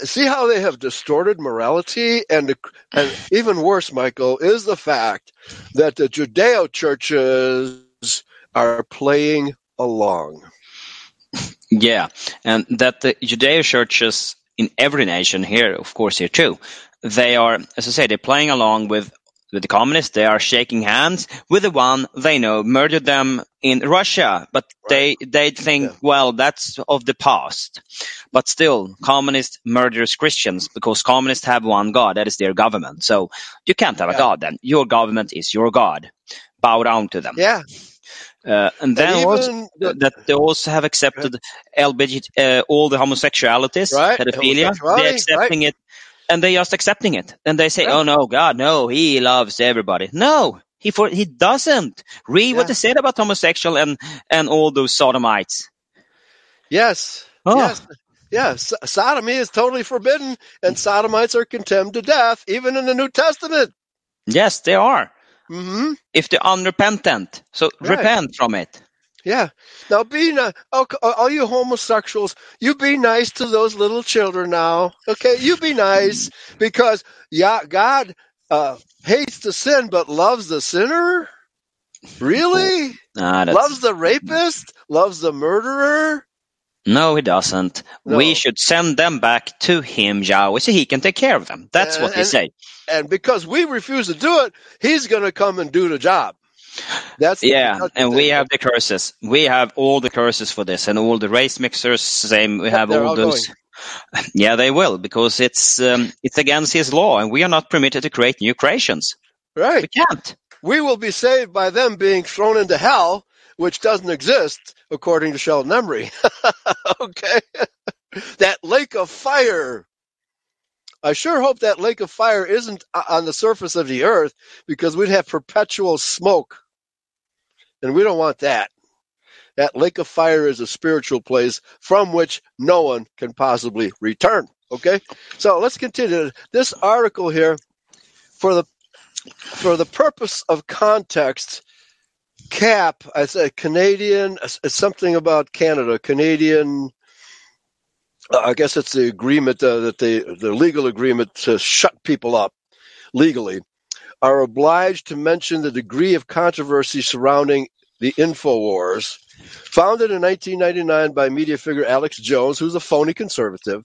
See how they have distorted morality? And and even worse michael is the fact that the judeo churches are playing along. Yeah and that the judeo churches in every nation here of course here too they are as i say they're playing along with with the communists. They are shaking hands with the one they know murdered them in Russia, but right. they they think, yeah. well, that's of the past. But still, communists murders Christians because communists have one God, that is their government. So you can't have yeah. a God then. Your government is your God. Bow down to them. Yeah. Uh, and then and also, the, that they also have accepted LBG, uh, all the homosexualities, right. pedophilia. They're accepting right. it and they just accepting it. And they say, yeah. "Oh no, God, no, He loves everybody." No, He for He doesn't. Read yeah. what they said about homosexual and and all those sodomites. Yes. Oh. Yes. Yes, sodomy is totally forbidden, and sodomites are condemned to death, even in the New Testament. Yes, they are. Mm-hmm. If they're unrepentant, so right. repent from it. Yeah. Now be nice. All you homosexuals, you be nice to those little children now. Okay, you be nice because yeah, God uh, hates the sin but loves the sinner. Really? [laughs] Nah, loves the rapist? Loves the murderer? No, he doesn't. No. We should send them back to him, Yahweh, so he can take care of them. That's and, what they say. And because we refuse to do it, he's going to come and do the job. That's yeah, and we have the curses. We have all the curses for this, and all the race mixers. Same, we have all, all those. Going. [laughs] Yeah, they will because it's um, it's against His law, and we are not permitted to create new creations. Right, we can't. We will be saved by them being thrown into hell, which doesn't exist according to Sheldon Emry. [laughs] okay, [laughs] that lake of fire. I sure hope that lake of fire isn't on the surface of the earth because we'd have perpetual smoke and we don't want that. That lake of fire is a spiritual place from which no one can possibly return. Okay? So let's continue. This article here, for the for the purpose of context, CAP, I said Canadian, it's something about Canada, Canadian. I guess it's the agreement uh, that they, the legal agreement to shut people up legally are obliged to mention the degree of controversy surrounding the InfoWars. Founded in 1999 by media figure Alex Jones, who's a phony conservative,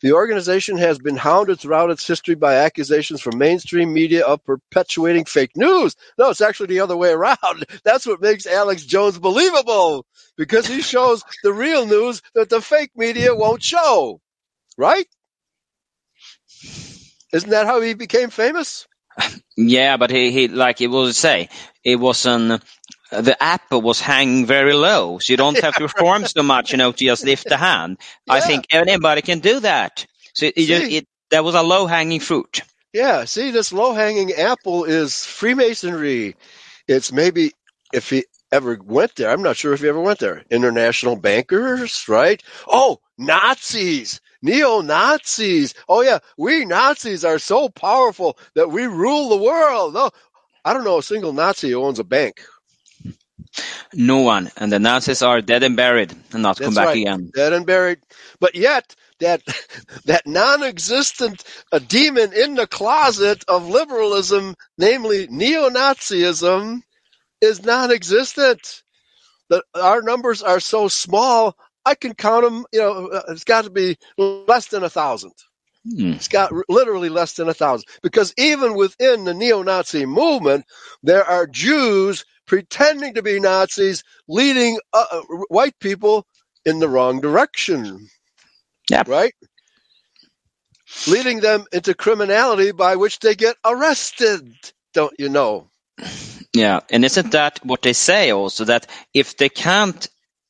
the organization has been hounded throughout its history by accusations from mainstream media of perpetuating fake news. No, it's actually the other way around. [laughs] That's what makes Alex Jones believable because he shows the real news that the fake media won't show. Right? Isn't that how he became famous? Yeah, but he, he like it was say, it was an the apple was hanging very low, so you don't have to [laughs] perform so much, you know, to just lift the hand. Yeah. I think anybody can do that. So it, it, that was a low hanging fruit. Yeah, see, this low hanging apple is Freemasonry. It's maybe if he ever went there. I'm not sure if he ever went there. International bankers, right? Oh, Nazis, neo Nazis. Oh yeah, we Nazis are so powerful that we rule the world. No, I don't know a single Nazi who owns a bank. No one, and the Nazis are dead and buried, and not That's come back right. again. Dead and buried. But yet, that [laughs] that non-existent uh, demon in the closet of liberalism, namely neo-Nazism, is non-existent. The, our numbers are so small. I can count them. You know, uh, it's got to be less than a thousand. Hmm. It's got literally less than a thousand. Because even within the neo-Nazi movement, there are Jews pretending to be Nazis, leading uh, uh, white people in the wrong direction. Yep. Right? Leading them into criminality by which they get arrested. Don't you know? Yeah, and isn't that what they say also that if they can't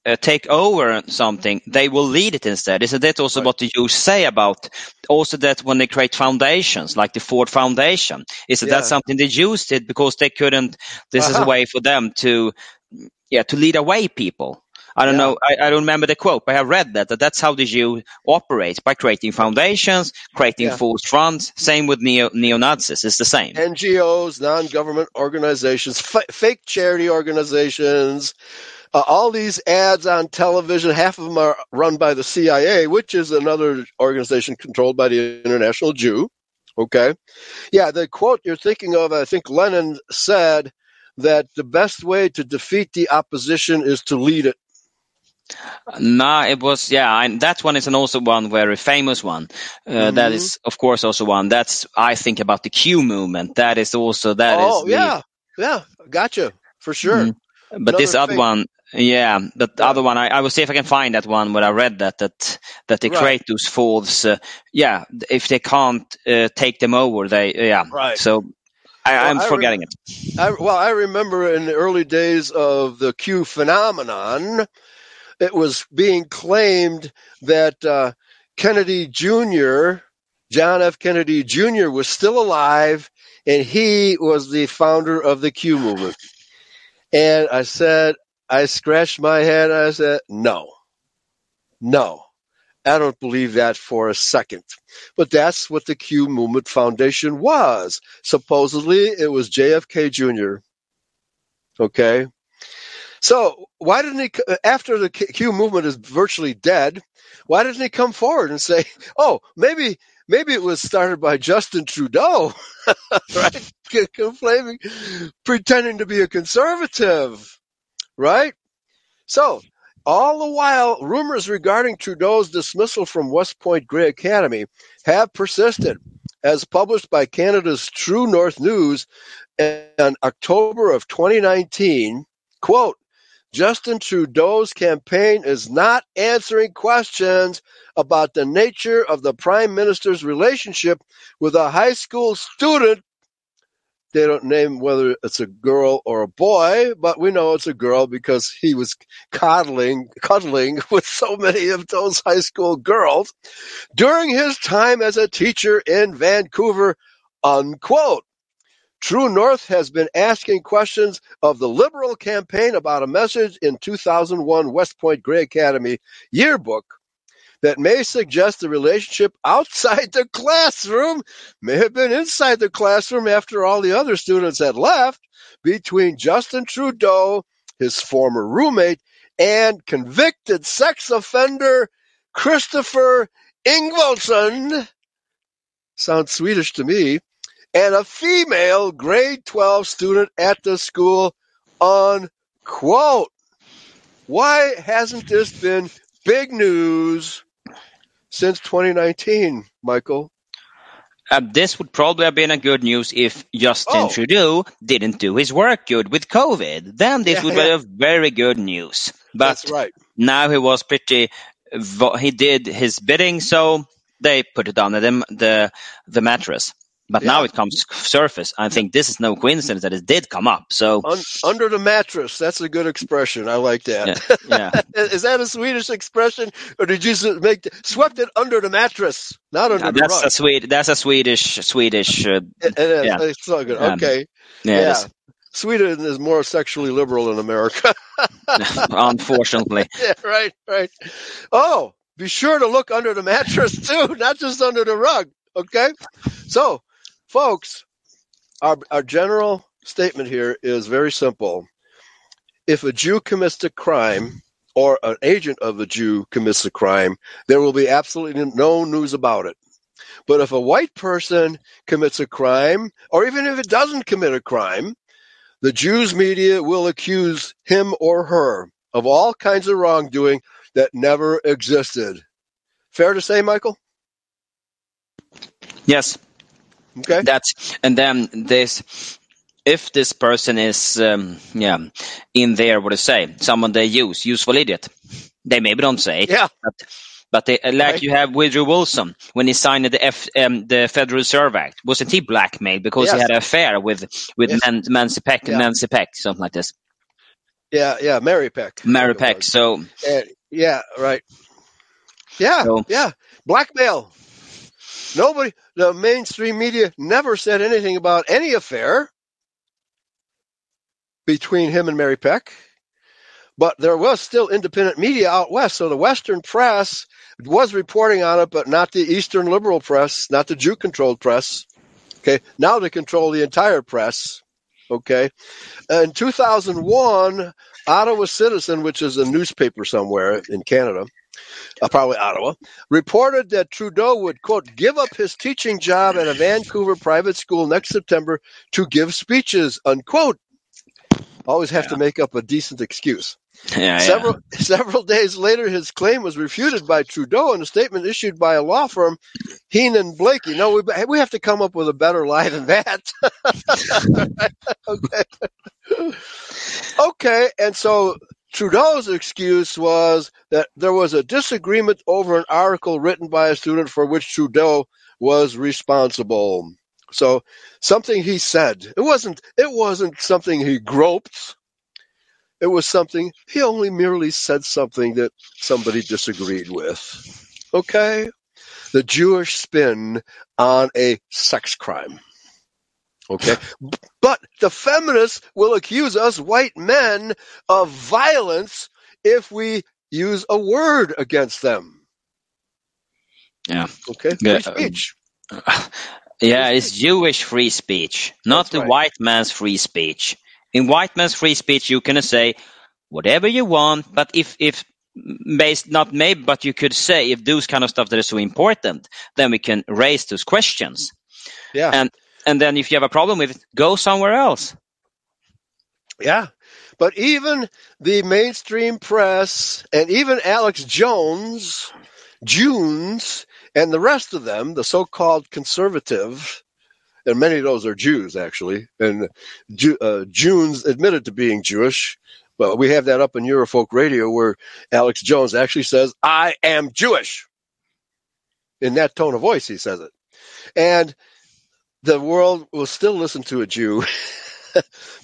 uh, take over something, they will lead it instead? Isn't that also Right. what the Jews say about also that when they create foundations, like the Ford Foundation, isn't Yeah. that something the Jews did because they couldn't? This is a way for them to, yeah, to lead away people. I don't Yeah. know. I, I don't remember the quote, but I have read that, that that's how the Jew operates by creating foundations, creating Yeah. false fronts. Same with neo Nazis. It's the same. NGOs, non-government organizations, f- fake charity organizations, all these ads on television. Half of them are run by the CIA, which is another organization controlled by the International Jew. Okay, yeah, the quote you're thinking of, I think Lenin said that the best way to defeat the opposition is to lead it. No, it was yeah. I, that one is an also one very famous one. Uh, That Mhm. is, of course, also one. That's I think about the Q movement. That is also that is. oh the- yeah, yeah, gotcha for sure. Mhm. But this other fake- one, yeah, that Yeah. other one, I, I will see if I can find that one where I read that that that they Right. create those false. Uh, yeah, if they can't uh, take them over, they yeah. Right. So I, Well, I forgetting it. I, well, I remember in the early days of the Q phenomenon, it was being claimed that uh, Kennedy Jr., John F. Kennedy Jr., was still alive and he was the founder of the Q movement. And I said, I scratched my head I said, no, no, I don't believe that for a second. But that's what the Q Movement Foundation was. Supposedly, it was JFK Jr. Okay. So why didn't he, after the Q movement is virtually dead, why didn't he come forward and say, "Oh, maybe, maybe it was started by Justin Trudeau, [laughs] right? Complaining, pretending to be a conservative, right?" So all the while, rumors regarding Trudeau's dismissal from West Point Grey Academy have persisted, as published by Canada's True North News in October of 2019. Quote, Justin Trudeau's campaign is not answering questions about the nature of the Prime Minister's relationship with a high school student. They don't name whether it's a girl or a boy, but we know it's a girl because he was coddling, cuddling [laughs] with so many of those high school girls during his time as a teacher in Vancouver, unquote. True North has been asking questions of the Liberal campaign about a message in 2001 West Point Grey Academy yearbook that may suggest the relationship outside the classroom may have been inside the classroom after all the other students had left between Justin Trudeau, his former roommate, and convicted sex offender Christopher Ingvaldson. Sounds Swedish to me and a female grade 12 student at the school, unquote. Why hasn't this been big news since 2019, Michael? Uh, this would probably have been a good news if Justin Oh. Trudeau didn't do his work good with COVID. Then this Yeah, would yeah. be a very good news. But That's right. now he was pretty, he did his bidding, so they put it under the the, the mattress. But now it comes surface. I think this is no coincidence that it did come up. So Un- under the mattress. That's a good expression. I like that. yeah, yeah. [laughs] Is that a Swedish expression, or did you make swept it under the mattress, not under Uh, the that's rug? a Swede. That's a Swedish Swedish. Uh, It- it is. yeah. It's so good. Um, Okay. yeah, Yeah. Sweden is more sexually liberal than America. [laughs] Unfortunately. [laughs] yeah, right, right. Oh, be sure to look under the mattress too, not just under the rug. Okay? So, folks, our, our general statement here is very simple. If a Jew commits a crime, or an agent of a Jew commits a crime, there will be absolutely no news about it. But if a white person commits a crime, or even if it doesn't commit a crime, the Jews media will accuse him or her of all kinds of wrongdoing that never existed. Fair to say, Michael? Yes. Okay. That's and then this if this person is um, yeah in there what to say someone they use useful idiot they maybe don't say it, yeah but, but they, like right. you have Woodrow Wilson when he signed the F, um, the Federal Reserve Act wasn't he blackmailed because yes. he had an affair with with yes. Man, Nancy Peck yeah. Nancy Peck something like this yeah yeah Mary Peck Mary Peck so and, yeah right yeah so, yeah blackmail nobody the mainstream media never said anything about any affair between him and Mary Peck. But there was still independent media out west, so the Western press was reporting on it, but not the Eastern liberal press, not the Jew-controlled press. Okay, now they control the entire press. Okay, in 2001, Ottawa Citizen, which is a newspaper somewhere in Canada, uh, probably Ottawa, reported that Trudeau would, quote, give up his teaching job at a Vancouver private school next September to give speeches, unquote, always have yeah. to make up a decent excuse. Yeah, several yeah. [laughs] several days later, his claim was refuted by Trudeau in a statement issued by a law firm, Heenan Blaikie. No, we we have to come up with a better lie than that. [laughs] okay, [laughs] okay, and so Trudeau's excuse was that there was a disagreement over an article written by a student for which Trudeau was responsible. So something he said. It wasn't it wasn't something he groped. It was something he only merely said something that somebody disagreed with. Okay? The Jewish spin on a sex crime. Okay? but the feminists will accuse us white men of violence if we use a word against them. Yeah. Okay. Free speech. Uh, [laughs] yeah, it's Jewish free speech, not That's the right. white man's free speech. In white man's free speech, you can say whatever you want, but if if based not maybe, but you could say if those kind of stuff that is so important, then we can raise those questions. Yeah, and and then if you have a problem with it, go somewhere else. Yeah, but even the mainstream press and even Alex Jones, Junes, and the rest of them, the so-called conservative, and many of those are Jews actually, and uh, Junes admitted to being Jewish. Well, we have that up in Eurofolk Radio where Alex Jones actually says, "I am Jewish." In that tone of voice, he says it, and the world will still listen to a Jew. [laughs]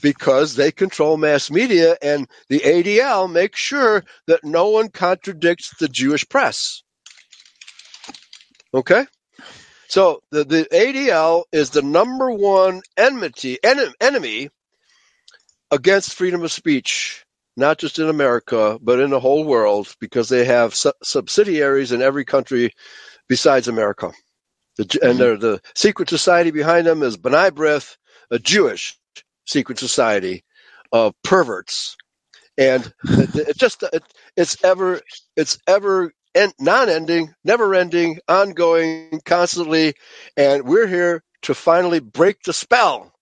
because they control mass media and the ADL makes sure that no one contradicts the Jewish press. Okay? So the, the ADL is the number one enmity en- enemy against freedom of speech, not just in America, but in the whole world, because they have su- subsidiaries in every country besides America. The. And the secret society behind them is B'nai B'rith, a Jewish secret society of perverts. And it, it just it, it's ever it's ever and non-ending, never-ending, ongoing, constantly, and we're here to finally break the spell.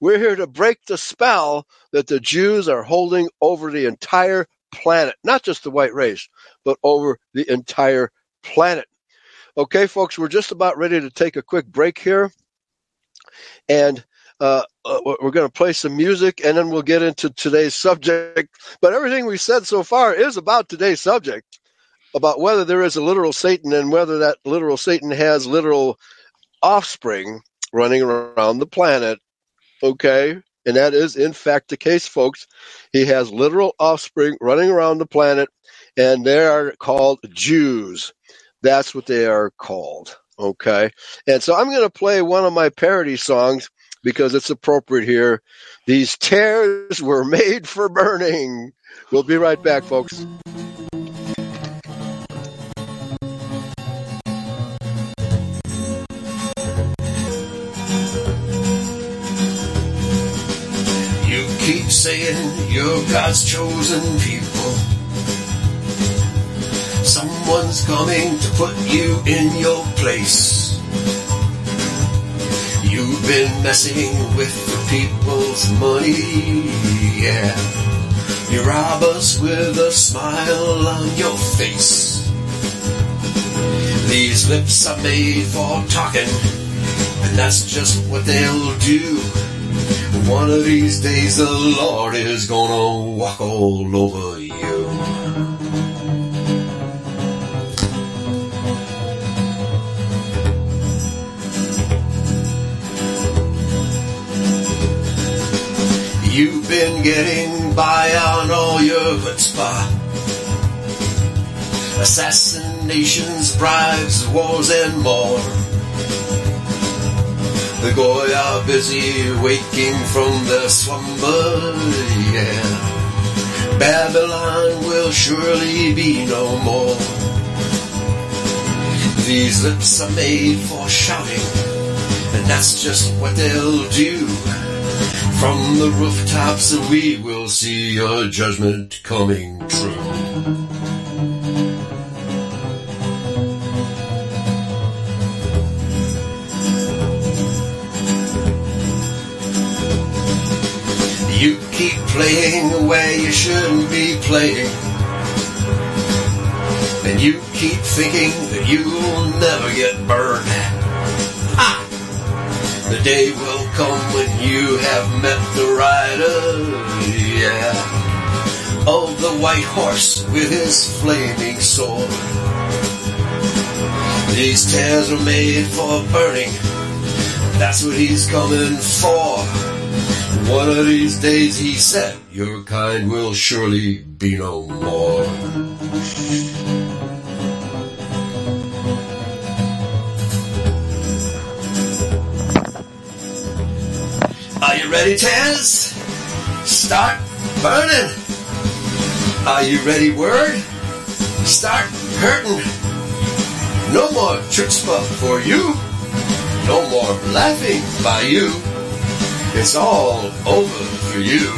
We're here to break the spell that the Jews are holding over the entire planet, not just the white race, but over the entire planet. Okay, folks, we're just about ready to take a quick break here. And uh, uh we're going to play some music and then we'll get into today's subject. But everything we said so far is about today's subject about whether there is a literal Satan and whether that literal Satan has literal offspring running around the planet. Okay? And that is, in fact, the case, folks. He has literal offspring running around the planet, and they are called Jews. That's what they are called. Okay? And so I'm going to play one of my parody songs because it's appropriate here. These tears were made for burning. We'll be right back, folks. You keep saying you're God's chosen people. Someone's coming to put you in your place. You've been messing with the people's money, yeah. You rob us with a smile on your face. These lips are made for talking, and that's just what they'll do. One of these days the Lord is gonna walk all over you. You've been getting by on all your chutzpah. Assassinations, bribes, wars, and more. The Goy are busy waking from their slumber, yeah. Babylon will surely be no more. These lips are made for shouting, and that's just what they'll do. From the rooftops we will see your judgment coming true. You keep playing the way you shouldn't be playing. And you keep thinking that you'll never get burned. Ha! The day will come when you have met the rider, yeah, of the white horse with his flaming sword. These tears are made for burning, that's what he's coming for. One of these days, he said, your kind will surely be no more. Are you ready, Taz? Start burning. Are you ready, Word? Start hurting. No more chutzpah for you. No more laughing by you. It's all over for you.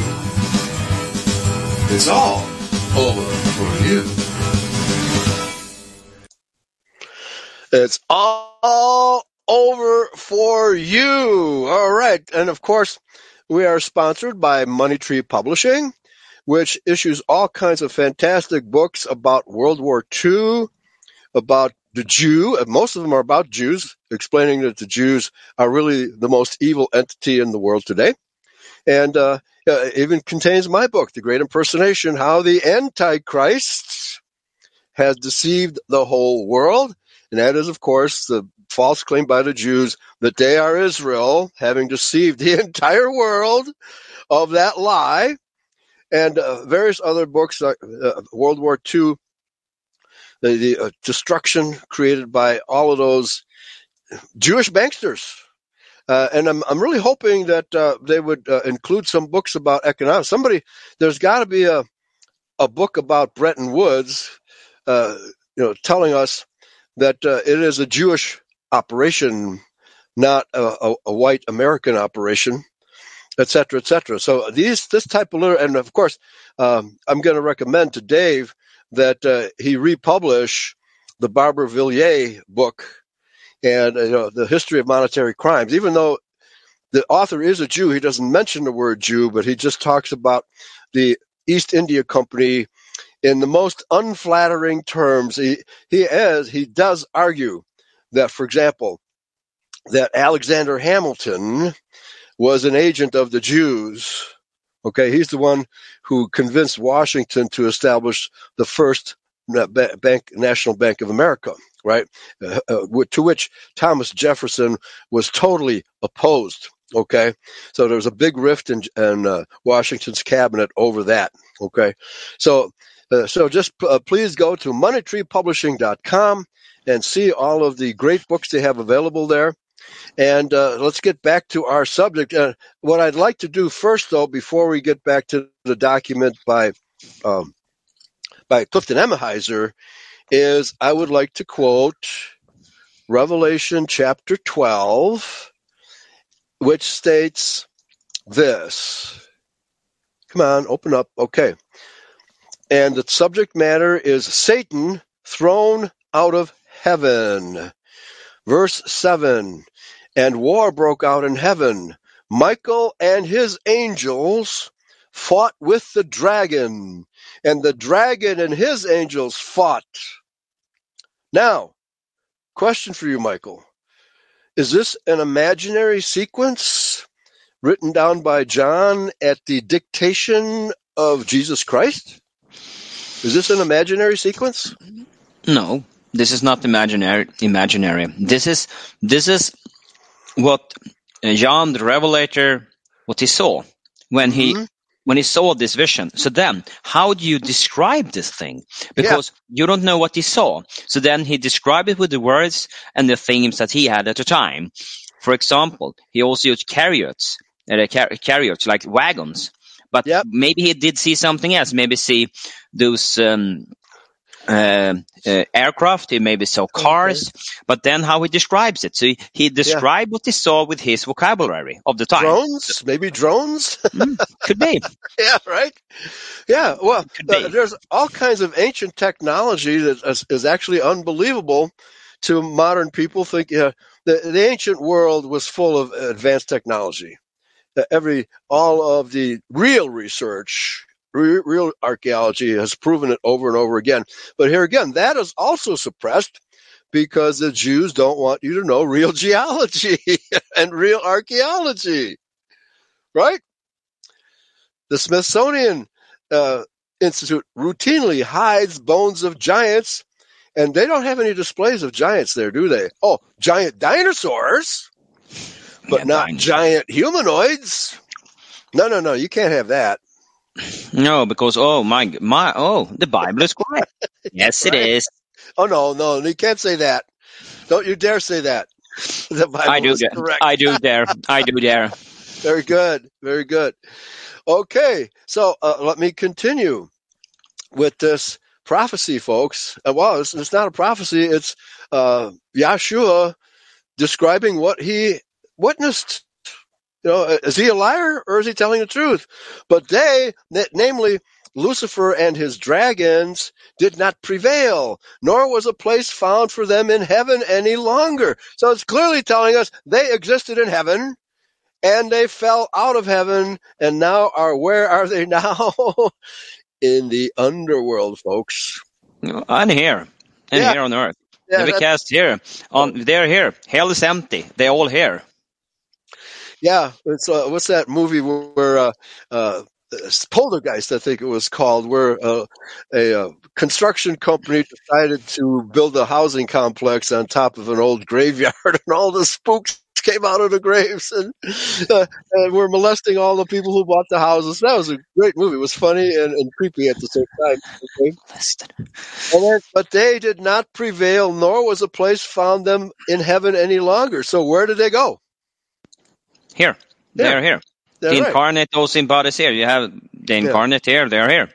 It's all over for you. It's all for you. All right. And of course, we are sponsored by Money Tree Publishing, which issues all kinds of fantastic books about World War II, about the Jew, most of them are about Jews, explaining that the Jews are really the most evil entity in the world today. And uh, uh, even contains my book, The Great Impersonation How the Antichrist Has Deceived the Whole World. And that is, of course, the false claim by the Jews that they are Israel, having deceived the [laughs] entire world of that lie. And uh, various other books, uh, World War II, the, the uh, destruction created by all of those Jewish banksters. Uh, and I'm I'm really hoping that uh, they would uh, include some books about economics. Somebody, there's got to be a a book about Bretton Woods, uh, you know, telling us that uh, it is a Jewish operation, not a, a, a white American operation, et cetera, et cetera. So these this type of literature, and of course, um, I'm going to recommend to Dave that uh, he republish the Barbara Villiers book and you know the history of monetary crimes. Even though the author is a Jew, he doesn't mention the word Jew, but he just talks about the East India Company in the most unflattering terms. He he is he does argue that, for example, that Alexander Hamilton was an agent of the Jews. Okay, he's the one who convinced Washington to establish the first bank, National Bank of America, right? Uh, uh, to which Thomas Jefferson was totally opposed. Okay, so there was a big rift in, in uh, Washington's cabinet over that. Okay, so uh, so just uh, please go to moneytreepublishing.com and see all of the great books they have available there. And uh, let's get back to our subject. Uh, what I'd like to do first, though, before we get back to the document by um, by Clifton Emahiser, is I would like to quote Revelation chapter 12, which states this. Come on, open up. Okay. And the subject matter is Satan thrown out of heaven. Verse 7 And war broke out in heaven. Michael and his angels fought with the dragon, and the dragon and his angels fought. Now, question for you, Michael. Is this an imaginary sequence written down by John at the dictation of Jesus Christ? Is this an imaginary sequence? No, this is not imaginary. Imaginary. This is this is what John the Revelator what he saw when he Mhm. when he saw this vision. So then, how do you describe this thing? Because you don't know what he saw. So then he described it with the words and the themes that he had at the time. For example, he also used chariots, uh, car- chariots like wagons. But Yep. maybe he did see something else. Maybe see those um, uh, uh, aircraft. He maybe saw cars. But then how he describes it. So he, he described what he saw with his vocabulary of the time. Drones? Maybe drones? Mm, could be. [laughs] yeah, right? Yeah, well, uh, there's all kinds of ancient technology that is, is actually unbelievable to modern people. Think the, the ancient world was full of advanced technology. Uh, every all of the real research, re- real archaeology has proven it over and over again. But here again, that is also suppressed because the Jews don't want you to know real [laughs] geology and real archaeology, right? The Smithsonian uh, Institute routinely hides bones of giants, and they don't have any displays of giants there, do they? Oh, giant dinosaurs, but Yeah, not dinosaurs. giant humanoids. No, no, no, you can't have that. No, because oh my my oh the Bible is correct. [laughs] yes, it Right. is. Oh no, no, you can't say that. Don't you dare say that. [laughs] The Bible I do is dare. correct. I do dare. I do [laughs] dare. Very good. Very good. Okay, so uh, let me continue with this prophecy, folks. Uh, well, it's, it's not a prophecy, it's uh, Yahshua describing what he witnessed. You know, uh, is he a liar or is he telling the truth? But they, namely Lucifer and his dragons, did not prevail, nor was a place found for them in heaven any longer. So it's clearly telling us they existed in heaven and they fell out of heaven and now are where are they [laughs] now in the underworld folks And here, and Yeah. here on earth. yeah, Never that- cast here. On they're here. Hell is empty. They're all here. Yeah it's uh, what's that movie where uh, uh, poltergeist i think it was called where uh, a uh, construction company decided to build a housing complex on top of an old graveyard [laughs] and all the spooks came out of the graves and, uh, and were molesting all the people who bought the houses that was a great movie it was funny and, and creepy at the same time okay? Then, but they did not prevail, nor was a place found them in heaven any longer. So where did they go? Here. Yeah. They're here. They're the right. incarnate, those embodies here. You have the incarnate here. They're here.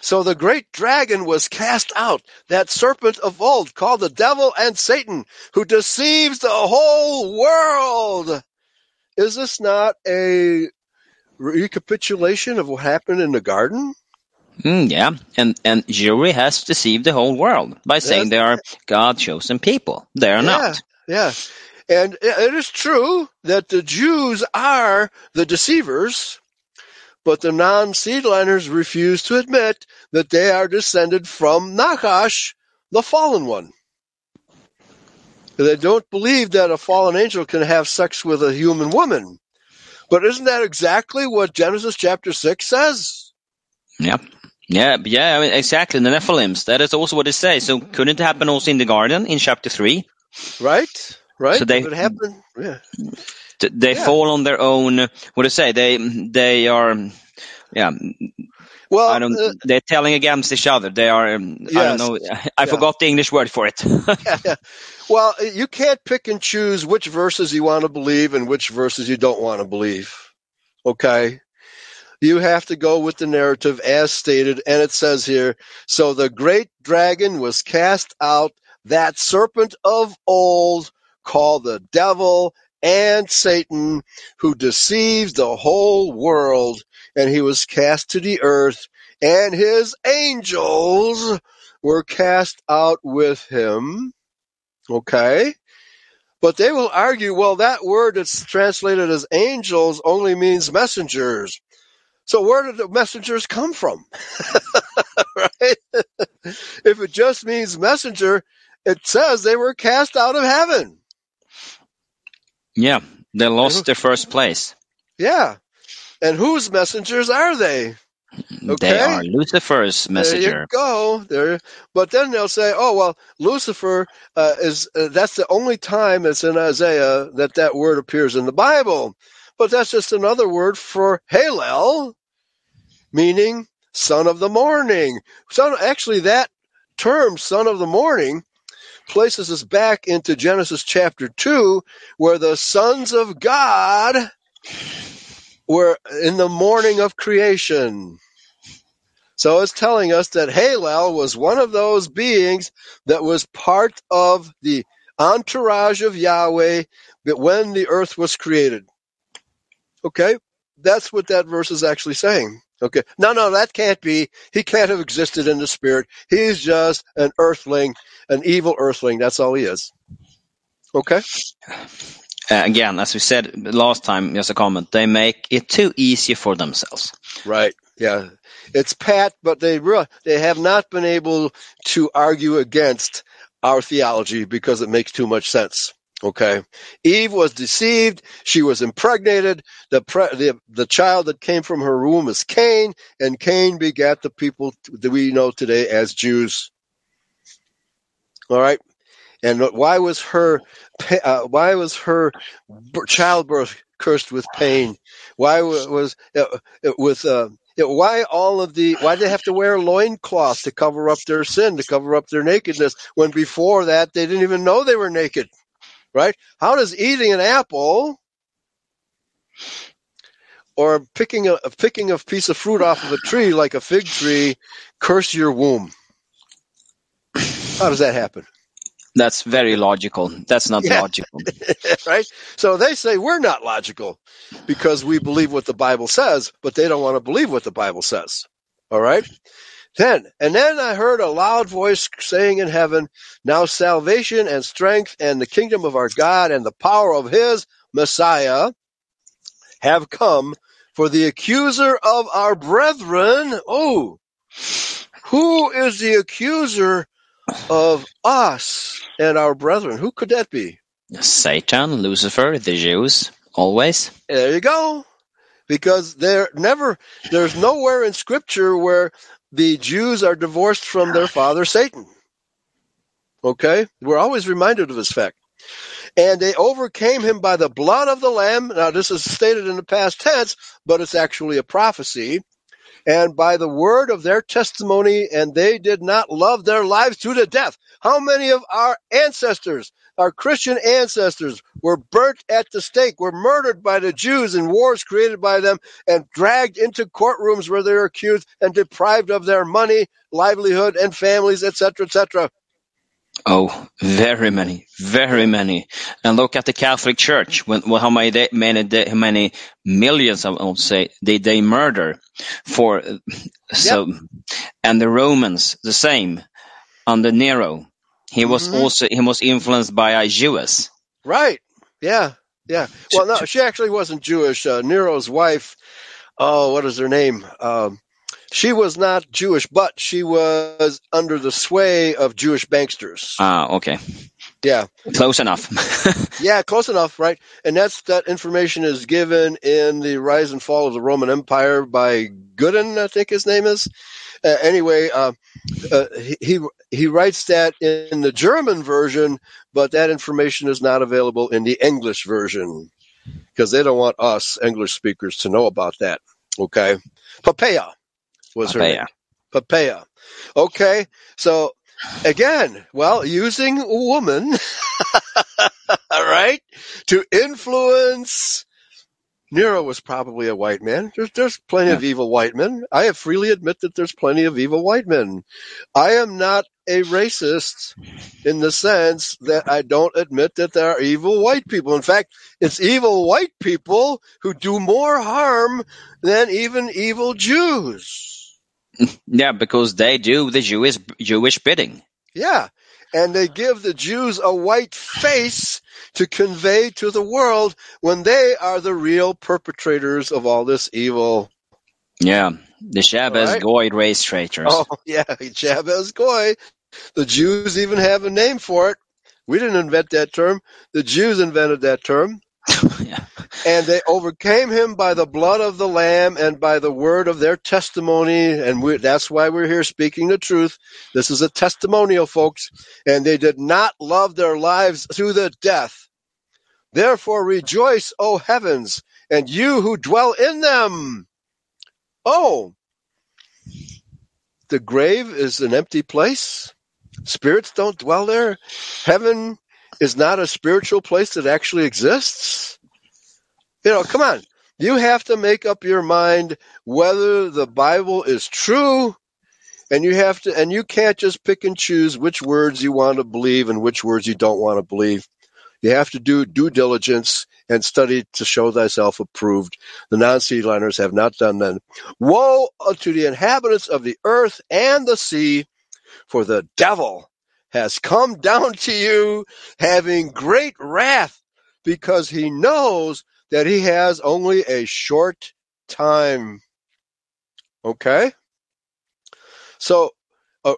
So the great dragon was cast out, that serpent of old, called the devil and Satan, who deceives the whole world. Is this not a recapitulation of what happened in the garden? Mm, yeah, and and Jewry has deceived the whole world by saying Yes. they are God chosen people. They are yeah, not. Yeah. And it is true that the Jews are the deceivers, but the non seedliners refuse to admit that they are descended from Nachash, the fallen one. They don't believe that a fallen angel can have sex with a human woman. But isn't that exactly what Genesis chapter 6 says? Yeah. Yeah, yeah, exactly. The Nephilims. That is also what it says. So couldn't it happen also in the garden in chapter three? Right? Right? So they- it happened. Yeah. They Yeah. fall on their own. What do you say? They they are. Yeah, Well, I don't. uh, they're telling against each other. They are. Um, I don't know. I Yeah. forgot the English word for it. [laughs] Yeah. well, you can't pick and choose which verses you want to believe and which verses you don't want to believe. Okay? You have to go with the narrative as stated, and it says here So the great dragon was cast out, that serpent of old, called the devil and Satan, who deceives the whole world, and he was cast to the earth, and his angels were cast out with him. Okay? But they will argue, well, that word that's translated as angels only means messengers. So where did the messengers come from? [laughs] right? if it just means messenger, it says they were cast out of heaven. Yeah, they lost their first place. Yeah. And whose messengers are they? They are Lucifer's messenger. There you go. There, but then they'll say, "Oh well, Lucifer uh, is uh, that's the only time it's in Isaiah that that word appears in the Bible." But that's just another word for Halel, meaning son of the morning. Son, actually, that term, son of the morning, places us back into Genesis chapter two, where the sons of God were in the morning of creation. So it's telling us that Halel was one of those beings that was part of the entourage of Yahweh when the earth was created. Okay? That's what that verse is actually saying. Okay. No, no, that can't be. He can't have existed in the spirit. He's just an earthling, an evil earthling. That's all he is. Okay? Uh, again, as we said last time, just a comment. They make it too easy for themselves. Right. Yeah. It's pat, but they re- they have not been able to argue against our theology because it makes too much sense. Okay. Eve was deceived. She was impregnated. The, pre- the the child that came from her womb is Cain, and Cain begat the people that we know today as Jews. All right. And why was her uh, why was her childbirth cursed with pain? Why wa- was it, it with uh, why all of the why they have to wear loincloths to cover up their sin to cover up their nakedness when before that they didn't even know they were naked right how does eating an apple or picking a picking a piece of fruit off of a tree like a fig tree curse your womb how does that happen That's very logical. That's not [laughs] Yeah. logical. [laughs] right? So they say we're not logical because we believe what the Bible says, but they don't want to believe what the Bible says. All right? Then, and then I heard a loud voice saying in heaven, Now salvation and strength and the kingdom of our God and the power of his Messiah have come, for the accuser of our brethren, oh, who is the accuser of us and our brethren? Who could that be? Satan, Lucifer, the Jews, always. There you go. Because there never, there's nowhere in Scripture where the Jews are divorced from their father Satan. Okay, we're always reminded of this fact. And they overcame him by the blood of the Lamb. Now, this is stated in the past tense, but it's actually a prophecy. And by the word of their testimony, and they did not love their lives to the death. How many of our ancestors, our Christian ancestors, were burnt at the stake, were murdered by the Jews in wars created by them, and dragged into courtrooms where they were accused and deprived of their money, livelihood, and families, etc., etc. Oh, very many, very many. And look at the Catholic Church. When, well, how many, many, many millions, I would say, they they murder for. So, and the Romans the same. Under Nero, he was Mhm. also he was influenced by uh, Jews. Right. Yeah. Yeah. Well, no, she actually wasn't Jewish. Uh, Nero's wife, oh, what is her name? Um, she was not Jewish, but she was under the sway of Jewish banksters. Ah, okay, Yeah. close enough. [laughs] Yeah, close enough, right? And that's that information is given in the Rise and Fall of the Roman Empire by Gooden, I think his name is. Uh, anyway, uh, uh, he, he he writes that in the German version, but that information is not available in the English version because they don't want us English speakers to know about that. Okay, Poppaea. was her name. Poppaea. Okay, so again, well, using a woman, [laughs] all right, to influence. Nero was probably a white man. There's, there's plenty of evil white men. I have freely admit that there's plenty of evil white men. I am not a racist in the sense that I don't admit that there are evil white people. In fact, it's evil white people who do more harm than even evil Jews. [laughs] Yeah, because they do the Jewish Jewish bidding. Yeah. And they give the Jews a white face to convey to the world when they are the real perpetrators of all this evil. Yeah, the Shabbos Right. Goy race traitors. Oh, [laughs] yeah, Shabbos Goy. The Jews even have a name for it. We didn't invent that term. The Jews invented that term. [laughs] And they overcame him by the blood of the Lamb and by the word of their testimony. And we, that's why we're here speaking the truth. This is a testimonial, folks. And they did not love their lives to the death. Therefore rejoice, O heavens, and you who dwell in them. Oh, the grave is an empty place. Spirits don't dwell there. Heaven is not a spiritual place that actually exists. You know, come on. You have to make up your mind whether the Bible is true and you have to and you can't just pick and choose which words you want to believe and which words you don't want to believe. You have to do due diligence and study to show thyself approved. The non-seed liners have not done that. Woe unto the inhabitants of the earth and the sea, for the devil has come down to you having great wrath because he knows that he has only a short time. Okay? So, uh,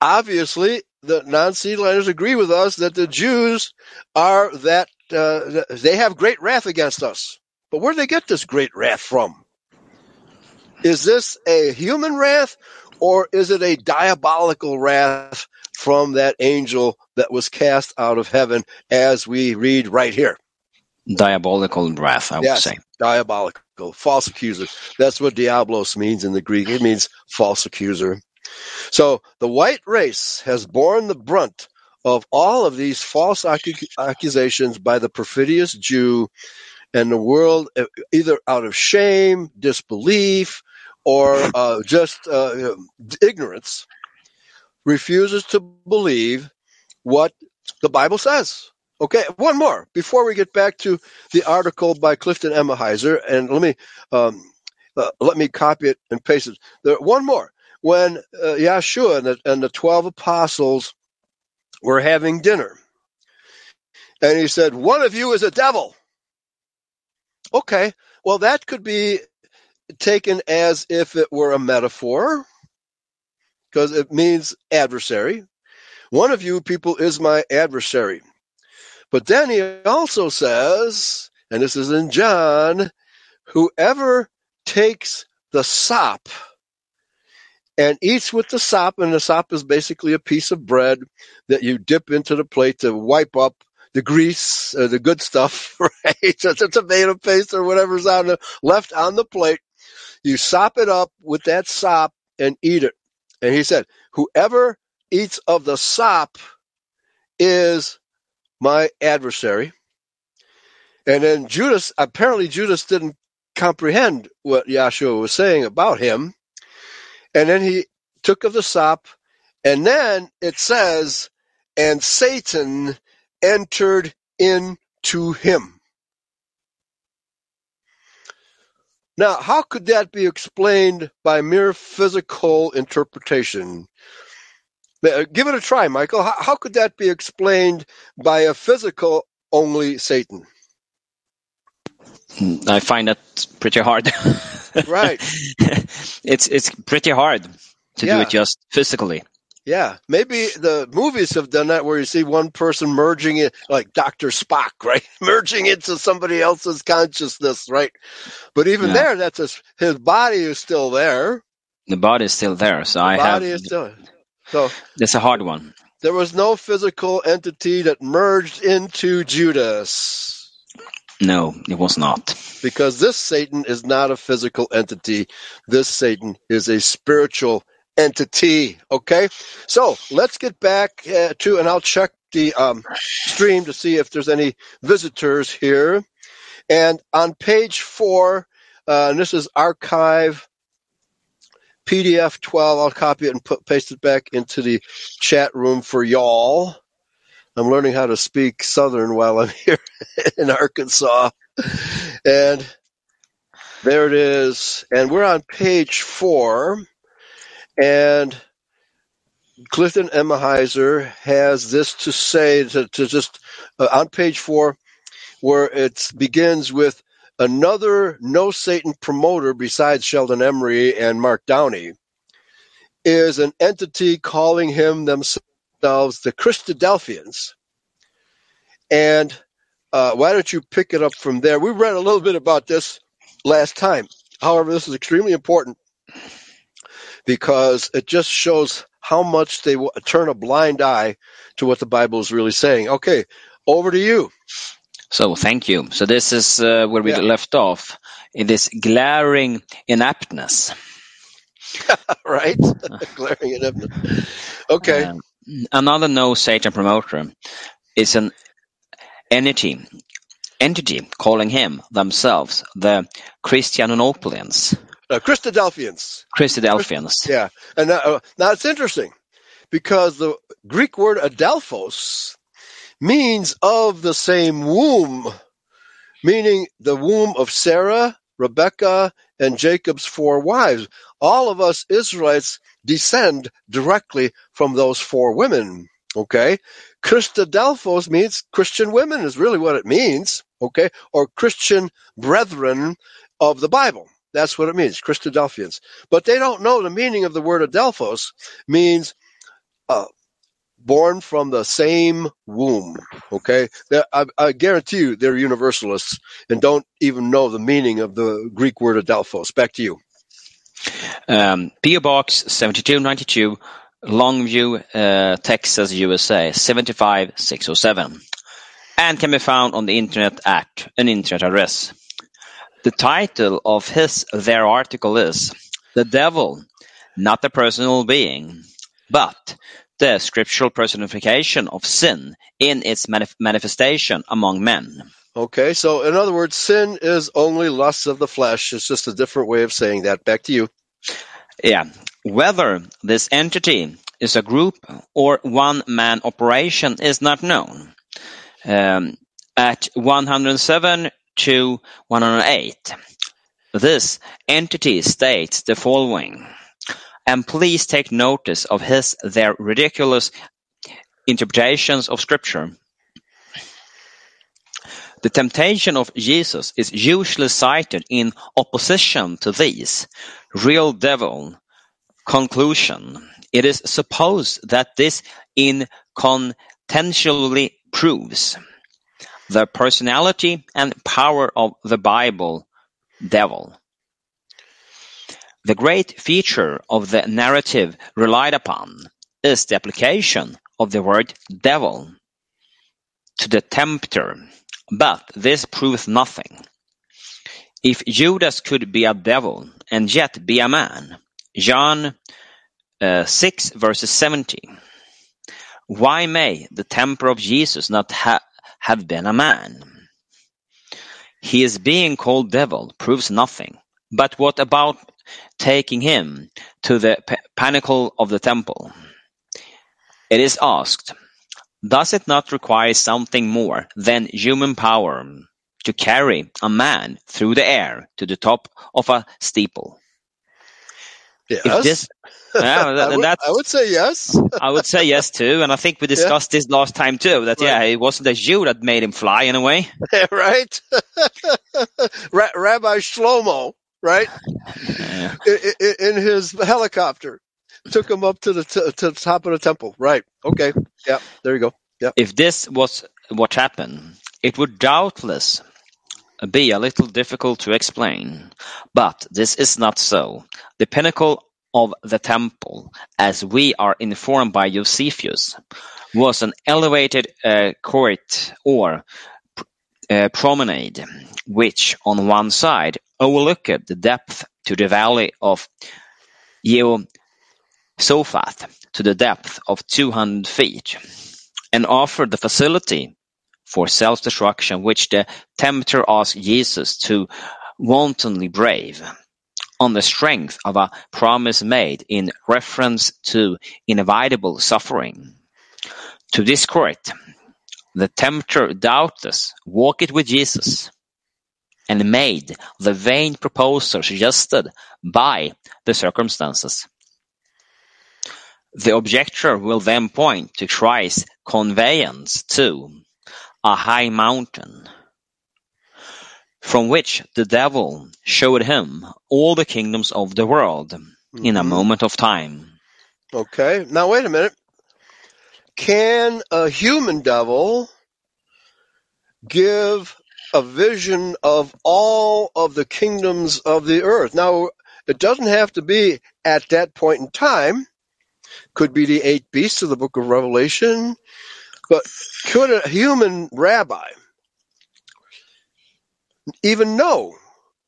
obviously, the non-seed liners agree with us that the Jews are that, uh, they have great wrath against us. But where do they get this great wrath from? Is this a human wrath or is it a diabolical wrath from that angel that was cast out of heaven as we read right here? Diabolical wrath, I Yes. would say. diabolical, false accuser. That's what diablos means in the Greek. It means false accuser. So the white race has borne the brunt of all of these false accu- accusations by the perfidious Jew and the world, either out of shame, disbelief, or uh, just uh, ignorance, refuses to believe what the Bible says. Okay, one more before we get back to the article by Clifton Emahiser, and let me um, uh, let me copy it and paste it. There, one more. When uh, Yeshua and the, and the twelve apostles were having dinner, and he said, "One of you is a devil." Okay, well that could be taken as if it were a metaphor, because it means adversary. One of you people is my adversary. But then he also says, and this is in John, whoever takes the sop and eats with the sop, and the sop is basically a piece of bread that you dip into the plate to wipe up the grease, uh, the good stuff, [laughs] right? A tomato paste or whatever's on the left on the plate. You sop it up with that sop and eat it. And he said, whoever eats of the sop is my adversary. And then Judas, apparently Judas didn't comprehend what Yahshua was saying about him. And then he took of the sop, and then it says, and Satan entered into him. Now, how could that be explained by mere physical interpretation? Give it a try, Michael. How, how could that be explained by a physical only Satan? Hmm, I find that pretty hard. [laughs] Right. it's it's pretty hard to do it just physically. Yeah, maybe the movies have done that where you see one person merging it, like Dr. Spock, [laughs] right? merging into somebody else's consciousness, right? But even Yeah. there, that's his, his body is still there. The body is still there, so I The have. body is still. So It's a hard one. there was no physical entity that merged into Judas. No, it was not. because this Satan is not a physical entity. This Satan is a spiritual entity. Okay, so let's get back uh, to, and I'll check the um, stream to see if there's any visitors here. And on page four, uh, and this is archive PDF 12. I'll copy it and put, paste it back into the chat room for y'all. I'm learning how to speak Southern while I'm [laughs] here in Arkansas. And there it is. And we're on page four. And Clifton Emahiser has this to say to, to just uh, on page four, where it begins with another no Satan promoter besides Sheldon Emry and Mark Downey is an entity calling him themselves the Christadelphians. And uh, why don't you pick it up from there? We read a little bit about this last time. However, this is extremely important because it just shows how much they w- turn a blind eye to what the Bible is really saying. Okay, over to you. So thank you. So this is uh, where we Yeah. left off in this glaring inaptness. [laughs] right? [laughs] Glaring him. Okay. Um, another no Satan promoter is an entity entity calling him themselves the Christianopolians, Uh, Christadelphians. Christadelphians. Yeah. And now, uh, now it's interesting because the Greek word adelphos means of the same womb, meaning the womb of Sarah, Rebecca, and Jacob's four wives. All of us Israelites descend directly from those four women. Okay. Christadelphos means Christian women is really what it means. Okay. Or Christian brethren of the Bible. That's what it means, Christadelphians. But they don't know the meaning of the word adelphos means uh, born from the same womb. Okay, I, I guarantee you they're universalists and don't even know the meaning of the Greek word adelphos. Back to you. Um, PO Box 7292, Longview, uh, Texas, USA 75607, and can be found on the internet at an internet address. The title of his their article is "The Devil, not a personal being, but the scriptural personification of sin in its manif- manifestation among men." Okay, so in other words, sin is only lust of the flesh. It's just a different way of saying that. Back to you. Yeah. Whether this entity is a group or one-man operation is not known. Um, at 107 to 108, this entity states the following, and please take notice of his their ridiculous interpretations of Scripture. The temptation of Jesus is usually cited in opposition to these. Real devil conclusion. It is supposed that this incontentially proves the personality and power of the Bible devil. The great feature of the narrative relied upon is the application of the word devil to the tempter, but this proves nothing. If Judas could be a devil and yet be a man, John uh, 6 verses 70, why may the temper of Jesus not ha- have been a man? His being called devil proves nothing. But what about taking him to the pinnacle of the temple? It is asked, does it not require something more than human power to carry a man through the air to the top of a steeple? Yes. If this, [laughs] yeah, I, would, that's, I would say yes. I would say yes too, and I think we [laughs] discussed this last time too. That yeah, it wasn't a Jew that made him fly in a way. [laughs] right? Ra- Rabbi Shlomo, right? Yeah. I- I- In his helicopter, took him up to the t- to the top of the temple. Right? Okay. Yeah. There you go. Yeah. If this was what happened, it would doubtless be a little difficult to explain. But this is not so. The pinnacle of the temple, as we are informed by Josephus, was an elevated uh, court or uh, promenade, which on one side overlooked the depth to the valley of Jehoshaphat to the depth of 200 feet, and offered the facility for self-destruction which the tempter asked Jesus to wantonly brave, on the strength of a promise made in reference to inevitable suffering. To this court, the tempter doubtless walked with Jesus, and made the vain proposal suggested by the circumstances. The objector will then point to Christ's conveyance to a high mountain, from which the devil showed him all the kingdoms of the world in a Mhm. moment of time. Okay. Now wait a minute. Can a human devil give a vision of all of the kingdoms of the earth? Now, it doesn't have to be at that point in time. Could be the eight beasts of the book of Revelation. But could a human rabbi even know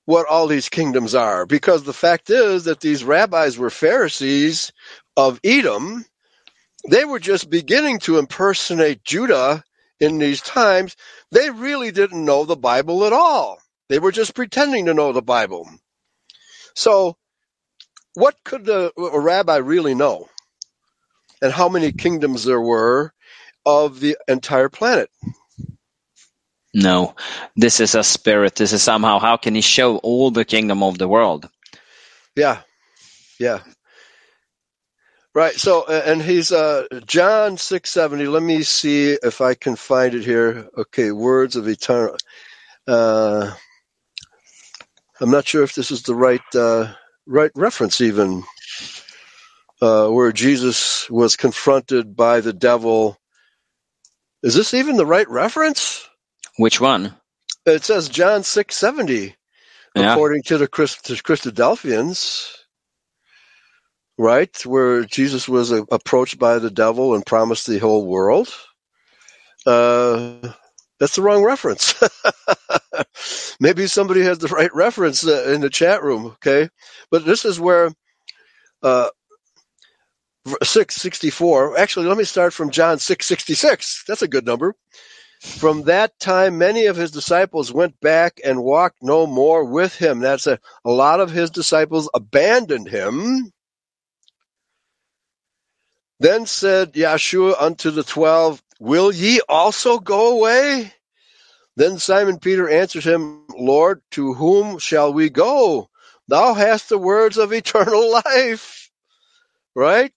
what all these kingdoms are? Because the fact is that these rabbis were Pharisees of Edom. They were just beginning to impersonate Judah in these times. They really didn't know the Bible at all. They were just pretending to know the Bible. So, what could a, rabbi really know? And how many kingdoms there were of the entire planet? No, this is a spirit. This is somehow, how can he show all the kingdom of the world? Yeah, yeah. Right. So, and he's uh, John six seventy. Let me see if I can find it here. Okay, words of eternal. Uh, I'm not sure if this is the right uh, right reference, even uh, where Jesus was confronted by the devil. Is this even the right reference? Which one? It says John six seventy, Yeah. according to the Christ- to Christadelphians, right? Where Jesus was uh, approached by the devil and promised the whole world. Uh, that's the wrong reference. [laughs] Maybe somebody has the right reference uh, in the chat room, okay? But this is where uh, 664. Actually, let me start from John 666. That's a good number. From that time, many of his disciples went back and walked no more with him. That's a, a lot of his disciples abandoned him. Then said Yeshua unto the twelve, Will ye also go away? Then Simon Peter answered him, Lord, to whom shall we go? Thou hast the words of eternal [laughs] life. Right?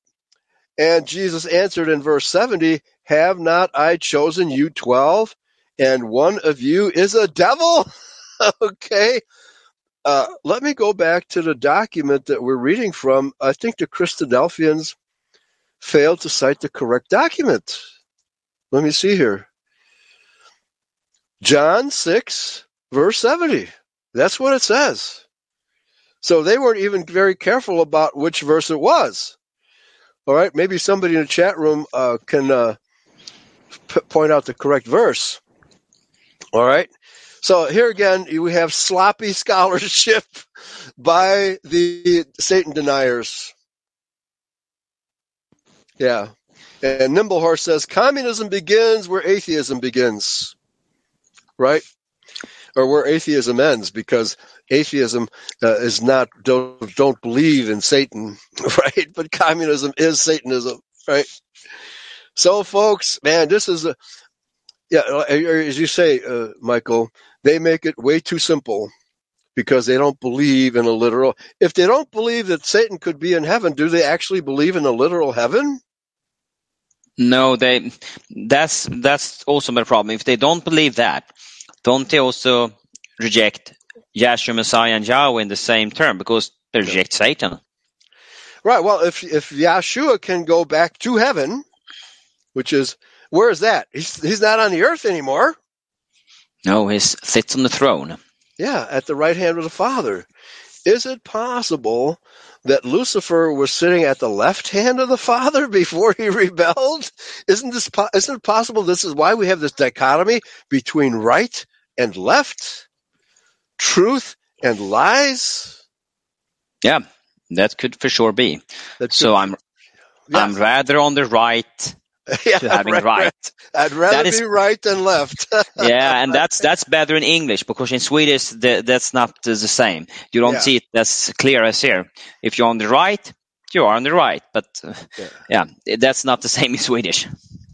And Jesus answered in verse 70, Have not I chosen you twelve, and one of you is a devil? [laughs] okay. Uh, let me go back to the document that we're reading from. I think the Christadelphians failed to cite the correct document. Let me see here. John 6, verse 70. That's what it says. So they weren't even very careful about which verse it was. All right, maybe somebody in the chat room uh, can uh, p- point out the correct verse. All right. So here again, we have sloppy [laughs] scholarship by the Satan deniers. Yeah. And Nimblehorse says communism begins where atheism begins. Right? Or where atheism ends, because atheism uh, is not don't don't believe in Satan, [laughs] right? But communism is Satanism, right? So, folks, man, this is a yeah. As you say, uh, Michael, they make it way too simple because they don't believe in a literal. If they don't believe that Satan could be in heaven, do they actually believe in a literal heaven? No, they. That's that's also my problem. If they don't believe that, don't they also reject Yahshua Messiah and Yahweh in the same term because they reject Satan? Right. Well, if if Yahshua can go back to heaven, which is where is that? He's he's not on the earth anymore. No, he sits on the throne. Yeah, at the right hand of the Father. Is it possible that Lucifer was sitting at the left hand of the Father [laughs] before he rebelled? Isn't this po- isn't it possible this is why we have this dichotomy between right and left, truth and lies. Yeah, that could for sure be. That So could- I'm Yes. I'm rather on the right [laughs] Yeah, to having right, right. I'd rather That is- be right than left. [laughs] Yeah, and that's that's better in English because in Swedish the, that's not the the same. You don't Yeah. see it as clear as here. If you're on the right, you are on the right, but uh, Yeah. yeah, that's not the [laughs] same in Swedish.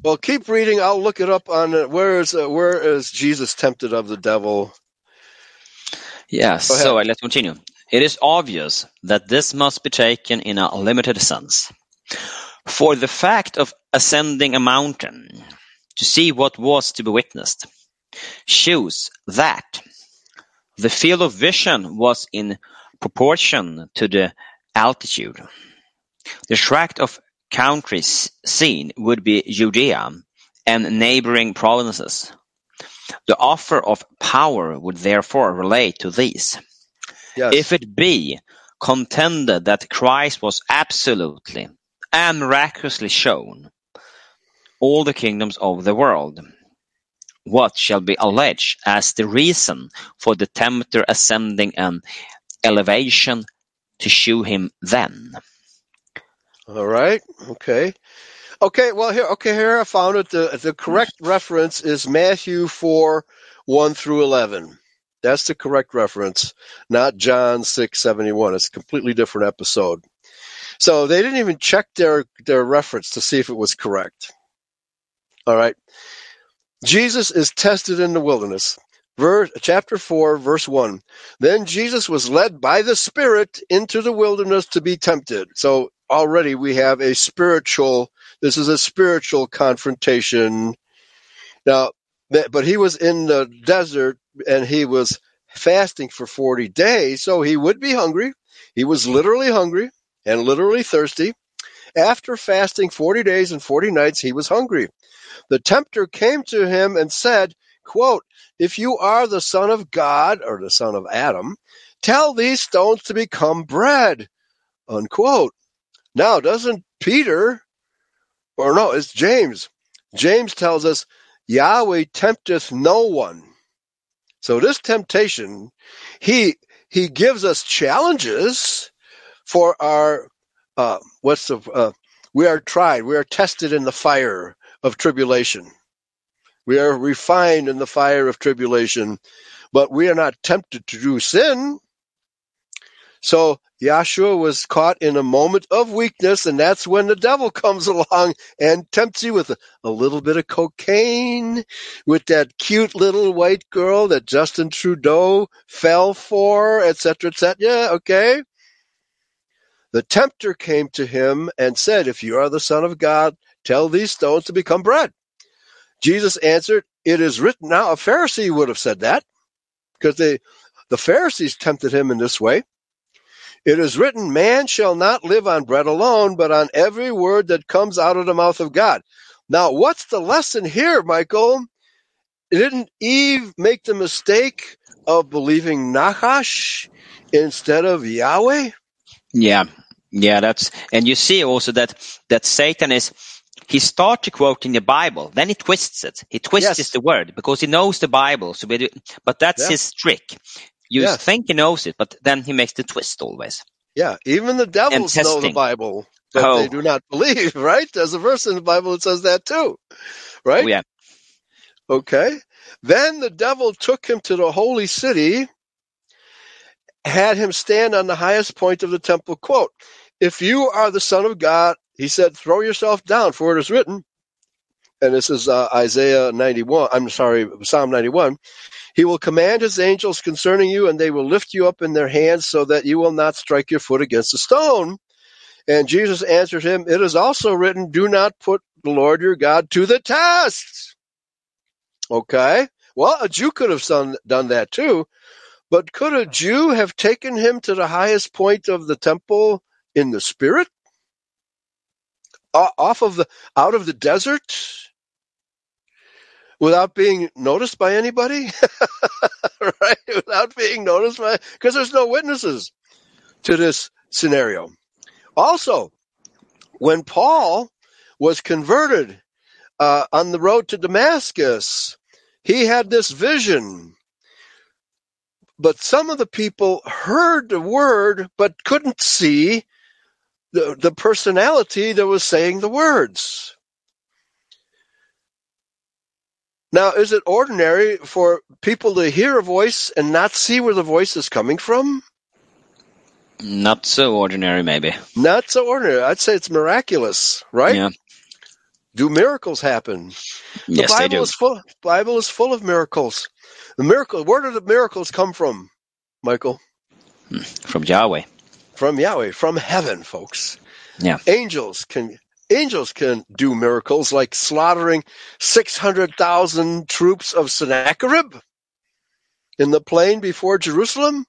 well, keep reading. I'll look it up on uh, where is uh, where is Jesus tempted of the devil? Yes, so let's continue. It is obvious that this must be taken in a limited sense. For the fact of ascending a mountain to see what was to be witnessed shows that the field of vision was in proportion to the altitude. The tract of countries seen would be Judea and neighboring provinces. The offer of power would therefore relate to these. Yes. If it be contended that Christ was absolutely and miraculously shown all the kingdoms of the world, what shall be alleged as the reason for the tempter ascending an elevation to shew him then? All right. Okay. Okay. Well, here. Okay. Here I found it. The the correct reference is Matthew four one through eleven. That's the correct reference, not John six seventy one. It's a completely different episode. So they didn't even check their their reference to see if it was correct. All right. Jesus is tested in the wilderness. Verse, chapter 4, verse 1. Then Jesus was led by the Spirit into the wilderness to be tempted. So already we have a spiritual, this is a spiritual confrontation. Now, but he was in the desert and he was fasting for 40 days, so he would be hungry. He was literally hungry and literally thirsty. After fasting 40 days and 40 nights, he was hungry. The tempter came to him and said, quote, if you are the son of God or the son of Adam, tell these stones to become bread, unquote. Now, doesn't Peter, or no, it's James. James tells us, Yahweh tempteth no one. So this temptation, he, he gives us challenges for our, uh, what's the, uh, we are tried, we are tested in the fire of tribulation. We are refined in the fire of tribulation, but we are not tempted to do sin. So Yahshua was caught in a moment of weakness, and that's when the devil comes [laughs] along and tempts you with a, a little bit of cocaine, with that cute little white girl that Justin Trudeau fell for, etc., etc. Yeah, okay. The tempter came to him and said, If you are the Son of God, tell these stones to become bread. Jesus answered, It is written. Now, a Pharisee would have said that because they, the Pharisees tempted him in this way. It is written, Man shall not live on bread alone, but on every word that comes out of the mouth of God. Now, what's the lesson here, Michael? Didn't Eve make the mistake of believing Nachash instead of Yahweh? Yeah, yeah, that's and you see also that that Satan is he starts quoting the Bible, then he twists it. He twists Yes. the word because he knows the Bible. So, we but that's Yeah. his trick. You Yes. think he knows it, but then he makes the twist always. Yeah, even the devils know the. Bible, but Oh. they do not believe, [laughs] right? There's a verse in the Bible that says that too, right? Oh, yeah, Okay. Then the devil took him to the holy city, had him stand on the highest point of the temple. Quote, If you are the Son of God, he said, throw yourself down, for it is written. And this is uh, Isaiah 91. I'm sorry, Psalm 91. He will command his angels concerning you, and they will lift you up in their hands so that you will not strike your foot against a stone. And Jesus answered him, It is also written, Do not put the Lord your God to the test. Okay. Well, a Jew could have done, done that too. But could a Jew have taken him to the highest point of the temple in the spirit? Off of the, out of the desert? Without being noticed by anybody? [laughs] right? Without being noticed by, because there's no witnesses to this scenario. Also, when Paul was converted uh, on the road to Damascus, he had this vision but some of the people heard the word but couldn't see the, the personality that was saying the words. Now, is it ordinary for people to hear a voice and not see where the voice is coming from? Not so ordinary, maybe. Not so ordinary. I'd say it's miraculous, right? Yeah. Do miracles happen? The Yes, they Bible do. is full. Bible is full of miracles. The miracle. Where do the miracles come from, Michael? Hmm. From Yahweh. From Yahweh, from heaven, folks. Yeah. Angels can angels can do miracles like slaughtering six hundred thousand troops of Sennacherib in the plain before Jerusalem.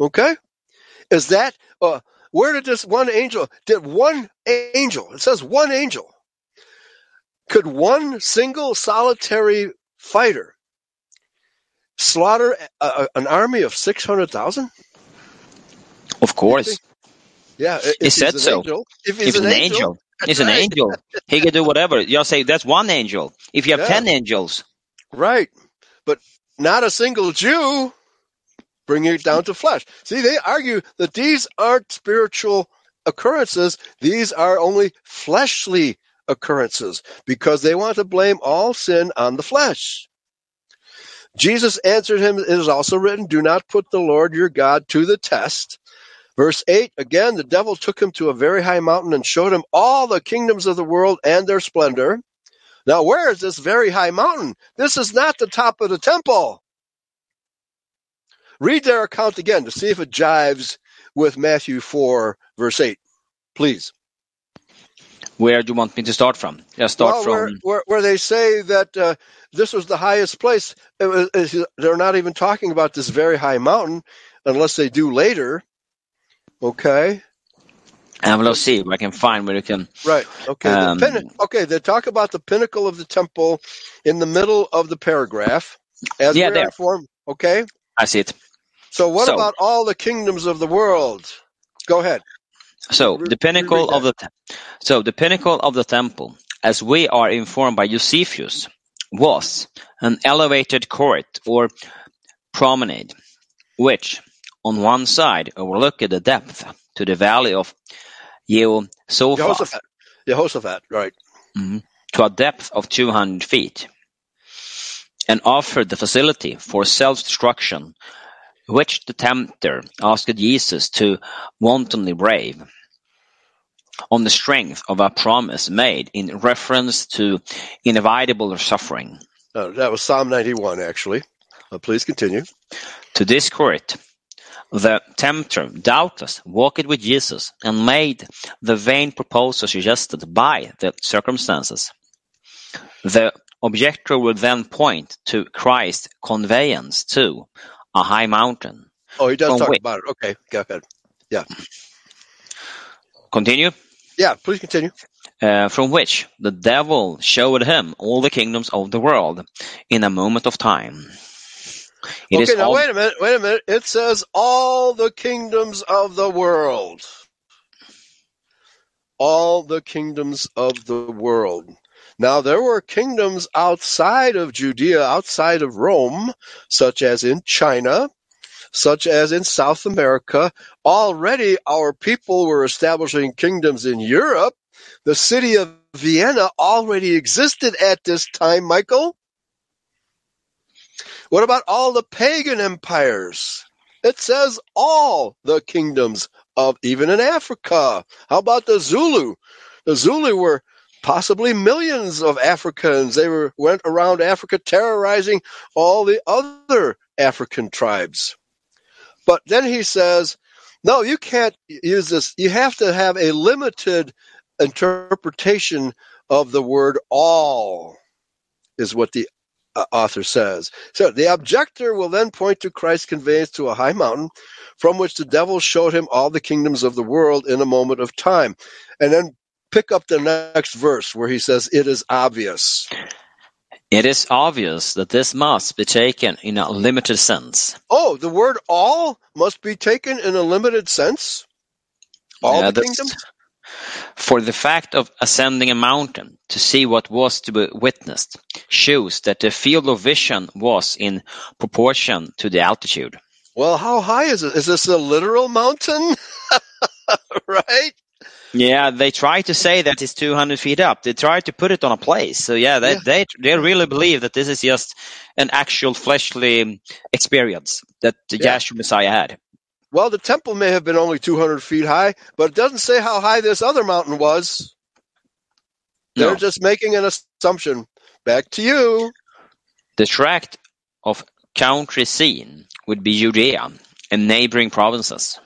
Okay, is that uh, where did this one angel? Did one angel? It says one angel. Could one single solitary fighter slaughter a, a- an army of six hundred thousand? Of course. Yeah, He said an so. Angel, if If he's an angel, he's an angel. He can do whatever. You'll say that's one angel. If you have Yeah. ten angels, Right. But not a single Jew bringing it down to flesh. See, they argue that these aren't spiritual occurrences, these are only fleshly occurrences because they want to blame all sin on the flesh. Jesus answered him, It is also written, Do not put the Lord your God to the test. Verse 8 Again, the devil took him to a very high mountain and showed him all the kingdoms of the world and their splendor. Now, where is this very high mountain? This is not the top of the temple. Read their account again to see if it jives with Matthew 4, verse 8. Please. where do you want me to start from? Let's start well, from. where, where, where they say that uh, this was the highest place, it was, it's- they're not even talking about this very high mountain unless they do later. Okay. And we'll see if I can find where you can. Right. Okay. Um, the pin- okay. They talk about the pinnacle of the temple in the middle of the paragraph. As Yeah, we are there. informed. Okay. I see it. So what So- about all the kingdoms of the world? Go ahead. So Re- the pinnacle of the te- so the pinnacle of the temple, as we are informed by Josephus, was an elevated court or promenade, which on one side overlooked the depth to the valley of Jehoshaphat Jehoshaphat. Jehoshaphat. Right. to a depth of 200 feet, and offered the facility for self-destruction, which the tempter asked Jesus to wantonly brave, on the strength of a promise made in reference to inevitable suffering. Uh, that was Psalm 91, actually. Uh, please continue. To this court, the tempter doubtless walked with Jesus and made the vain proposal suggested by the circumstances. The objector would then point to Christ's conveyance to a high mountain. Oh, he does talk which- about it. Okay. Go ahead. Yeah. Continue. Yeah. Please continue. Uh, from which the devil showed him all the kingdoms of the world in a moment of time. It is okay. Now all- wait a minute. Wait a minute. It says all the kingdoms of the world. All the kingdoms of the world. Now there were kingdoms outside of Judea, outside of Rome, such as in China, such as in South America. Already our people were establishing kingdoms in Europe. The city of Vienna already existed at this time, Michael. What about all the pagan empires? It says all the kingdoms of even in Africa. How about the Zulu? The Zulu were possibly millions of Africans. They were went around Africa terrorizing all the other African tribes. But then he says, no, you can't use this. You have to have a limited interpretation of the word all, is what the Uh, author says. So the objector will then point to Christ's conveyance to a high mountain from which the devil showed him all the kingdoms of the world in a moment of time. And then pick up the next verse where he says, It is obvious. It is obvious that this must be taken in a limited sense. Oh, the word all must be taken in a limited sense? All Yeah, the kingdoms? For the fact of ascending a mountain to see what was to be witnessed shows that the field of vision was in proportion to the altitude. Well, how high is it? Is this a literal mountain? [laughs] right? Yeah, they try to say that it's 200 feet up. They try to put it on a place. So yeah, they Yeah. they they really believe that this is just an actual fleshly experience that the Yeah. Yahshua Messiah had. Well, the temple may have been only 200 feet high, but it doesn't say how high this other mountain was. They're No. just making an assumption. Back to you. The tract of country seen would be Judea and neighboring provinces.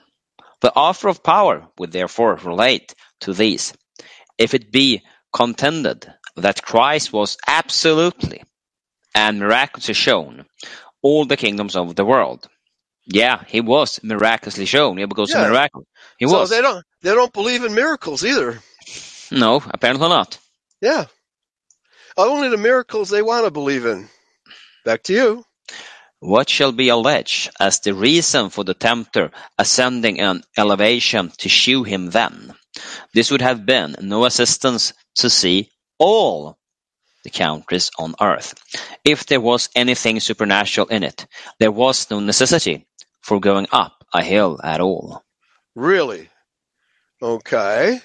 The offer of power would therefore relate to these, if it be contended that Christ was absolutely and miraculously shown all the kingdoms of the world. Yeah, he was miraculously shown. Yeah, because Yeah. miracle. He was. so was. they don't they don't believe in miracles either. No, apparently not. Yeah. Only the miracles they want to believe in. Back to you. What shall be alleged as the reason for the tempter ascending an elevation to shew him then? This would have been no assistance to see all the countries on earth. If there was anything supernatural in it, there was no necessity for going up a hill at all. Really? Okay.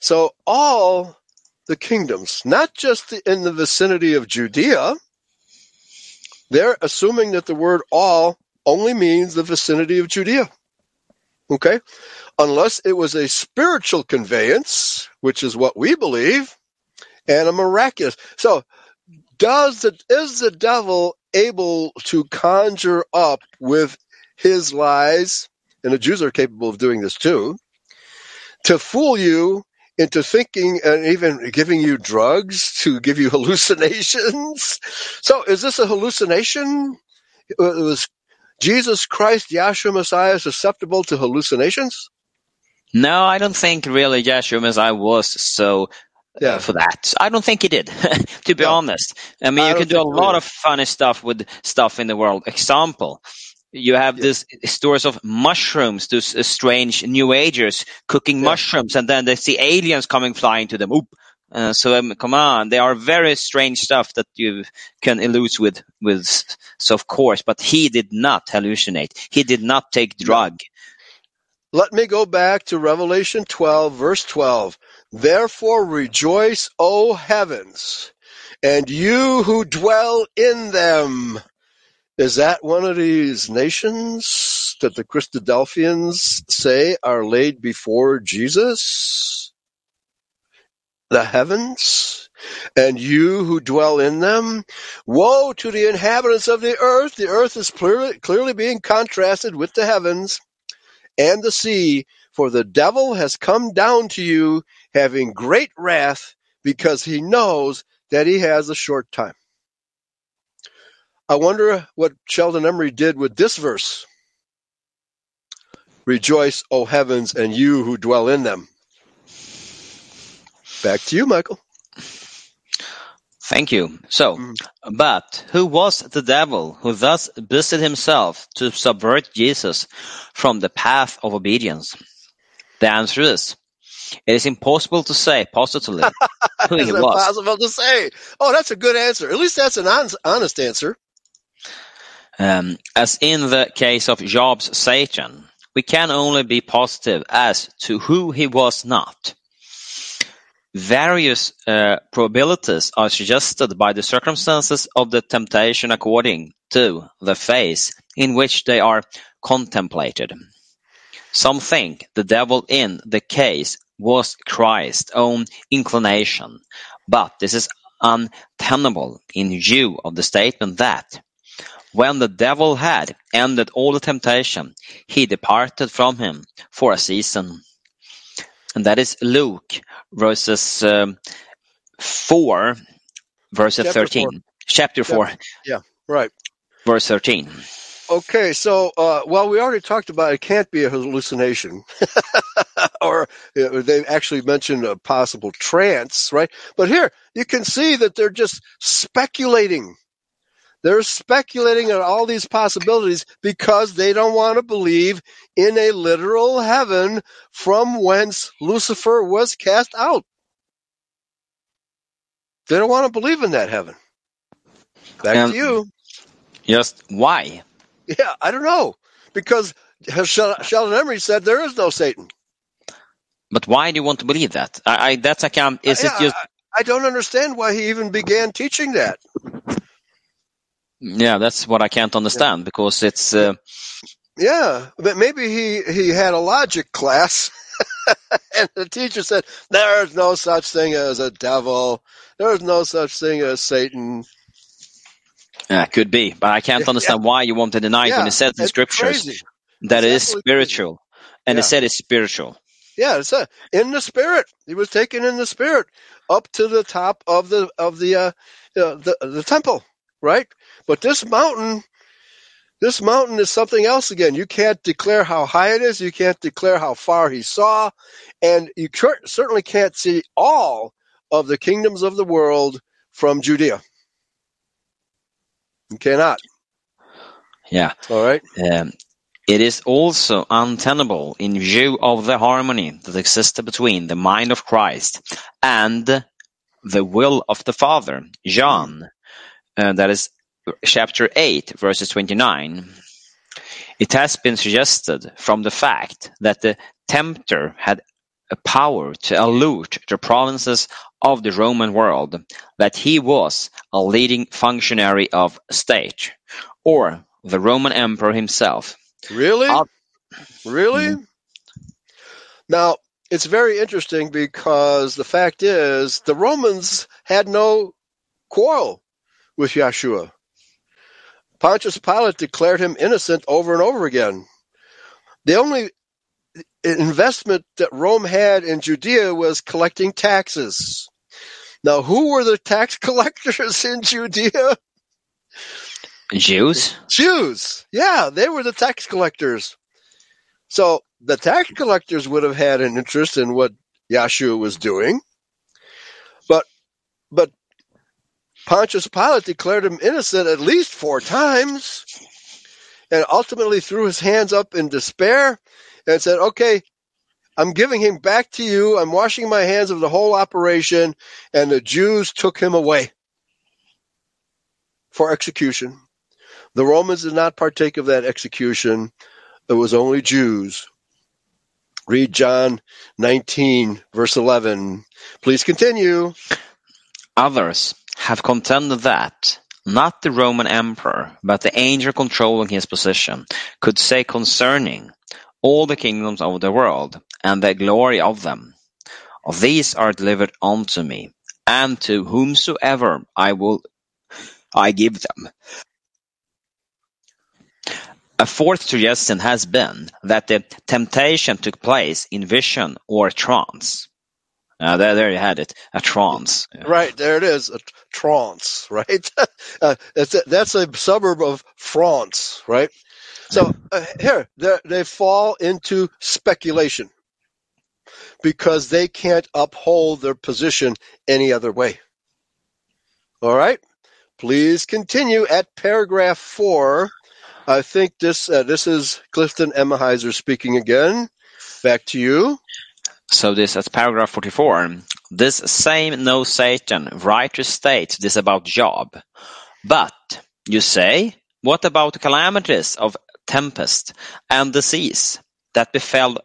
So all the kingdoms, not just in the vicinity of Judea, they're assuming that the word all only means the vicinity of Judea. Okay? Unless it was a spiritual conveyance, which is what we believe, and a miraculous. So does the is the devil able to conjure up with his lies, and the Jews are capable of doing this too, to fool you into thinking and even giving you drugs to give you [laughs] hallucinations. So is this a hallucination? Uh, Was Jesus Christ, Yahshua Messiah, susceptible to hallucinations? No, I don't think really Yahshua Messiah was so Yeah. for that. I don't think he did, [laughs] to be No. honest. I mean, I you can do a lot of funny stuff with stuff in the world. Example, you have Yeah. this stories of mushrooms, these uh, strange New Agers cooking Yeah. mushrooms, and then they see aliens coming flying to them. Oop. Uh, so um, come on, they are very strange stuff that you can elude with with. So of course, but he did not hallucinate. He did not take drug. Let me go back to Revelation 12, verse 12. Therefore rejoice, O heavens, and you who dwell in them. Is that one of these nations that the Christadelphians say are laid before Jesus? The heavens? And you who dwell in them? Woe to the inhabitants of the earth! The earth is clearly, being contrasted with the heavens and the sea, for the devil has come down to you having great wrath because he knows that he has a short time. I wonder what Sheldon Emry did with this verse. Rejoice, O heavens, and you who dwell in them. Back to you, Michael. Thank you. So, Mm. but who was the devil who thus busied himself to subvert Jesus from the path of obedience? The answer is, it is impossible to say positively [laughs] who he was. possible to say? Oh, that's a good answer. At least that's an honest, honest answer. Um, as in the case of Job's Satan, we can only be positive as to who he was not. Various uh, probabilities are suggested by the circumstances of the temptation according to the phase in which they are contemplated. Some think the devil in the case was Christ's own inclination, but this is untenable in view of the statement that when the devil had ended all the temptation, he departed from him for a season. And that is Luke verses um, 4, verse Chapter 13. Chapter 4, Yeah, Right. verse 13. Okay, so uh, well, we already talked about it can't be a hallucination, [laughs] they actually mentioned a possible trance, right? But here you can see that they're just speculating. They're speculating on all these possibilities because they don't want to believe in a literal heaven from whence Lucifer was cast out. They don't want to believe in that heaven. Back Um, to you. Just why? Yeah, I don't know. Because Sheldon Emry said there is no Satan. But why do you want to believe that? I, I that's I can't. Is Yeah, it just? I, don't understand why he even began teaching that. Yeah, that's what I can't understand because it's. Uh, Yeah, but maybe he he had a logic class, [laughs] and the teacher said there's no such thing as a devil. There's no such thing as Satan. yeah, could be, but I can't [laughs] Yeah, understand why you want to deny it when Yeah, it says in scriptures crazy. that it It's is spiritual, and it said it's spiritual. Yeah, it's a, in the spirit. He was taken in the spirit up to the top of the of the uh, uh, the the temple, right? But this mountain, this mountain is something else again. You can't declare how high it is. You can't declare how far he saw, and you cur- certainly can't see all of the kingdoms of the world from Judea. You cannot. Yeah. All right. Um, it is also untenable in view of the harmony that existed between the mind of Christ and the will of the Father. John, uh, that is chapter 8, verses 29. It has been suggested from the fact that the tempter had a power to elude the provinces of the Roman world that he was a leading functionary of state, or the Roman emperor himself. Really? I'll- really? Mm-hmm. Now, it's very interesting because the fact is the Romans had no quarrel with Yeshua. Pontius Pilate declared him innocent over and over again. The only investment that Rome had in Judea was collecting taxes. Now, who were the tax [laughs] collectors in Judea? Jews? Jews. Yeah, they were the tax collectors. So the tax collectors would have had an interest in what Yahshua was doing. But but Pontius Pilate declared him innocent at least four times and ultimately threw his hands up in despair and said, Okay, I'm giving him back to you. I'm washing my hands of the whole operation. And the Jews took him away for execution. The Romans did not partake of that execution. It was only Jews. Read John 19, verse 11. Please continue. Others have contended that not the Roman emperor, but the angel controlling his position, could say concerning all the kingdoms of the world and the glory of them, These are delivered unto me, and to whomsoever I will I give them. A fourth suggestion has been that the temptation took place in vision or trance. Uh, there, there you had it, a trance. Right, there it is, a trance, [laughs] right? uh, that's, a, that's a suburb of France, right? So uh, here, they fall into speculation because they can't uphold their position any other way. All right, please continue at paragraph four. I think this uh, this is Clifton Emahiser speaking again. Back to you. So this is paragraph 44. This same no Satan writer states this about Job. But, you say, what about the calamities of tempest and disease that befell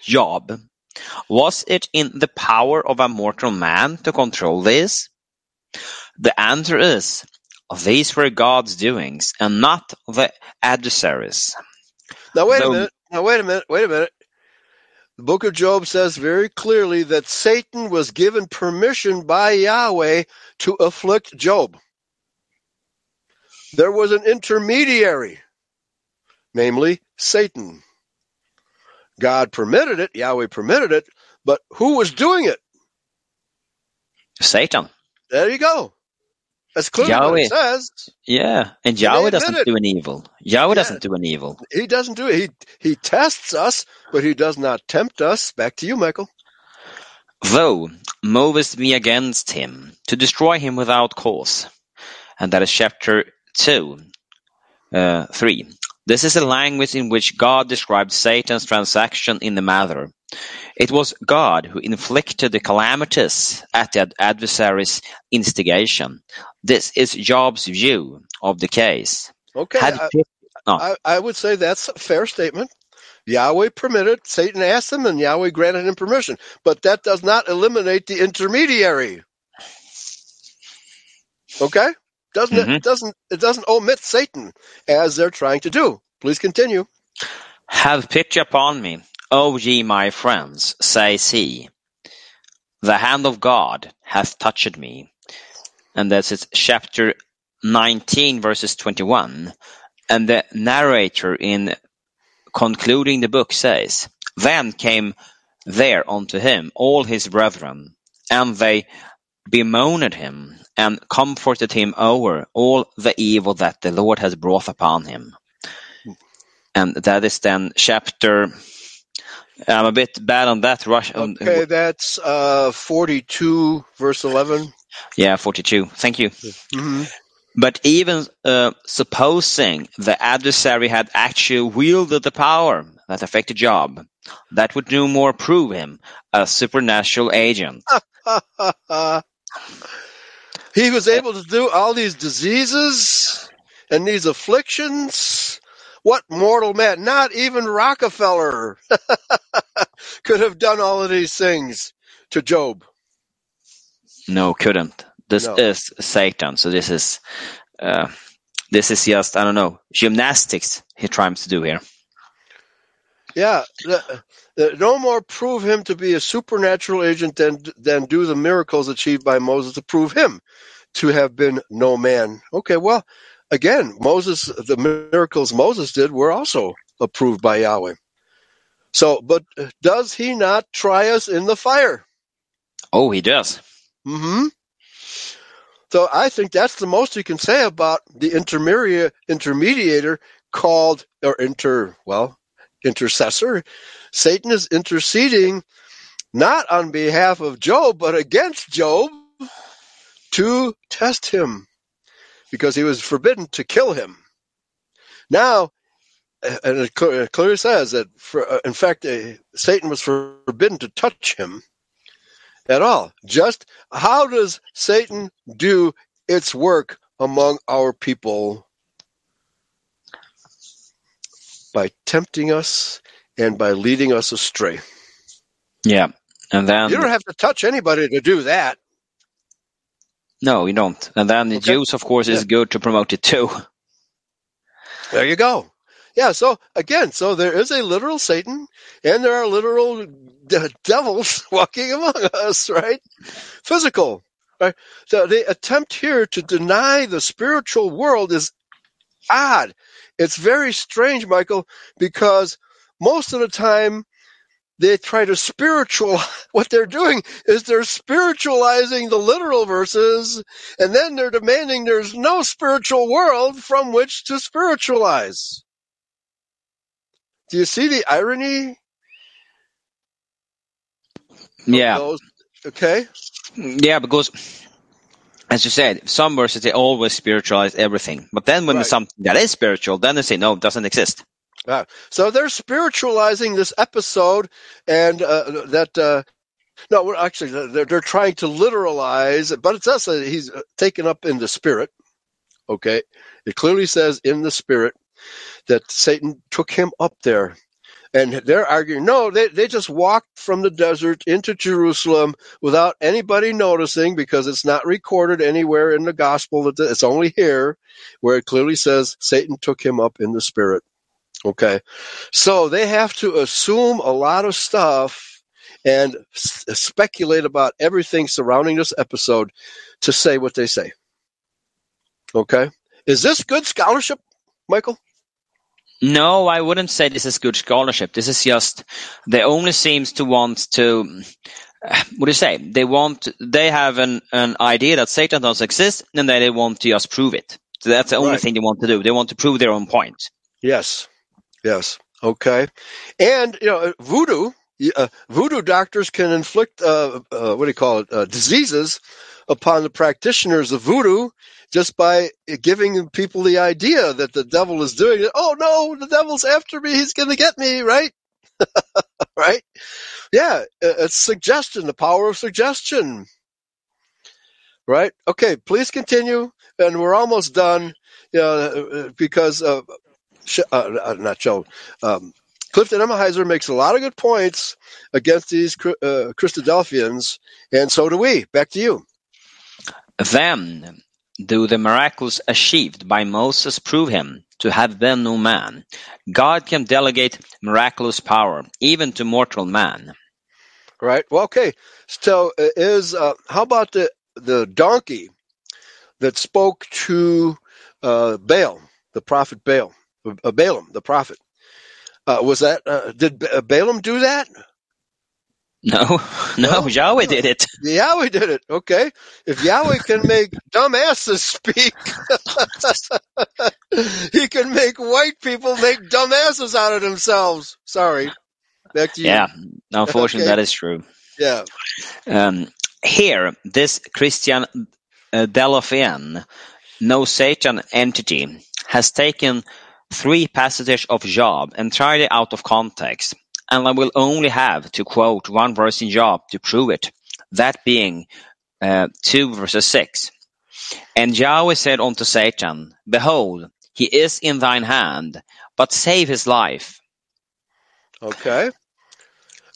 Job? Was it in the power of a mortal man to control this? The answer is, these were God's doings and not the adversaries. Now wait a minute. Now wait a minute. Wait a minute. The book of Job says very clearly that Satan was given permission by Yahweh to afflict Job. There was an intermediary, namely Satan. God permitted it, Yahweh permitted it, but who was doing it? Satan. There you go. That's clearly what Yahweh. it says. Yeah, and Yahweh doesn't it. do an evil. Yahweh Yeah. doesn't do an evil. He doesn't do it. He he tests us, but he does not tempt us. Back to you, Michael. Thou movest me against him to destroy him without cause. And that is chapter 2, uh, 3. This is a language in which God described Satan's transaction in the matter. It was God who inflicted the calamities at the adversary's instigation. This is Job's view of the case. Okay, I, no. I, I would say that's a fair statement. Yahweh permitted, Satan asked him, and Yahweh granted him permission. But that does not eliminate the intermediary. Okay? Doesn't it Mhm. doesn't it doesn't omit Satan as they're trying to do. Please continue. Have pity upon me, O ye my friends, says he. The hand of God hath touched me. And that's it, chapter 19, verses 21. And the narrator in concluding the book says, Then came there unto him all his brethren, and they bemoaned him, and comforted him over all the evil that the Lord has brought upon him. And that is then chapter. I'm a bit bad on that. Rush. Okay, that's uh, 42, verse 11. Yeah, 42. Thank you. hmm But even uh, supposing the adversary had actually wielded the power that affected Job, that would no more prove him a supernatural agent. [laughs] he was able to do all these diseases and these afflictions. What mortal man, not even Rockefeller, [laughs] could have done all of these things to Job. No, couldn't. This No. is Satan. So this is uh, this is just I don't know gymnastics he tries to do here. Yeah, the- the- no more prove him to be a supernatural agent than than do the miracles achieved by Moses to prove him to have been no man. Okay, well, again, Moses, the miracles Moses did were also approved by Yahweh. So, but does he not try us in the fire? Oh, he does. Mm hmm So I think that's the most you can say about the intermediator called or inter well intercessor. Satan is interceding not on behalf of Job but against Job to test him because he was forbidden to kill him. Now, and it clearly says that, for, uh, in fact, uh, Satan was forbidden to touch him at all. Just how does Satan do its work among our people? By tempting us and by leading us astray. Yeah, and then You don't have to touch anybody to do that. no, you don't. And then the Okay. Jews, of course, is good to promote it too. There you go. Yeah, so again, so there is a literal Satan and there are literal de- devils [laughs] walking among us, right? Physical. Right? So the attempt here to deny the spiritual world is odd. It's very strange, Michael, because most of the time they try to spiritual [laughs] what they're doing is they're spiritualizing the literal verses and then they're demanding there's no spiritual world from which to spiritualize. Do you see the irony? Yeah? Okay. yeah, because as you said, some verses they always spiritualize everything, but then when Right. there's something that is spiritual, then they say no, it doesn't exist. Ah, so they're spiritualizing this episode, and uh, that uh, no, we're actually they're, they're trying to literalize, but it's us that he's uh, taken up in the spirit. Okay, it clearly says in the spirit that Satan took him up there, and they're arguing. No, they they just walked from the desert into Jerusalem without anybody noticing because it's not recorded anywhere in the gospel. That it's only here where it clearly says Satan took him up in the spirit. Okay. So they have to assume a lot of stuff and s- speculate about everything surrounding this episode to say what they say. Okay. Is this good scholarship, Michael? No, I wouldn't say this is good scholarship. This is just they only seems to want to. What do you say? They want they have an an idea that Satan does exist, and they want to just prove it. So that's the only Right. thing they want to do. They want to prove their own point. Yes. Yes. Okay. And, you know, voodoo, uh, voodoo doctors can inflict, uh, uh, what do you call it, uh, diseases upon the practitioners of voodoo just by giving people the idea that the devil is doing it. Oh no, the devil's after me. He's going to get me, right? [laughs] right? Yeah, it's suggestion, the power of suggestion. Right? Okay, please continue. And we're almost done you know, because, uh, uh, not Joe, um, Clifton Emahiser makes a lot of good points against these uh, Christadelphians, and so do we. Back to you. Then do the miracles achieved by Moses prove him to have been no man. God can delegate miraculous power even to mortal man. Right. Well, okay. So uh, is uh, how about the the donkey that spoke to uh, Baal, the prophet Baal, uh, Balaam, the prophet? Uh, was that uh, did Balaam do that? No, [laughs] no, no, Yahweh did it. Yahweh did it. Okay. If Yahweh can make [laughs] dumbasses speak, [laughs] he can make white people make dumbasses out of themselves. Sorry. Back to you. Yeah, unfortunately, okay. that is true. Yeah. Um, here, this Christian uh, Delophian, no Satan entity, has taken three passages of Job entirely out of context and I will only have to quote one verse in Job to prove it, that being uh, 2 verses 6. And Yahweh said unto Satan, Behold, he is in thine hand, but save his life. Okay.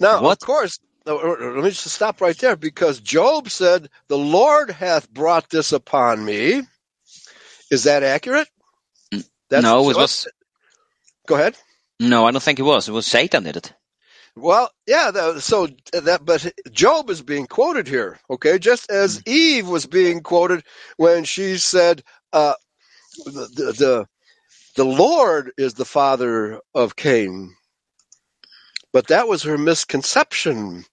Now, what? of course, let me just stop right there because Job said, The Lord hath brought this upon me. Is that accurate? That's, no, it was. Go ahead. No, I don't think it was. It was Satan did it. Well, yeah. so that, but Job is being quoted here, okay? Just as mm. Eve was being quoted when she said, uh, the, the, the the Lord is the father of Cain, but that was her misconception.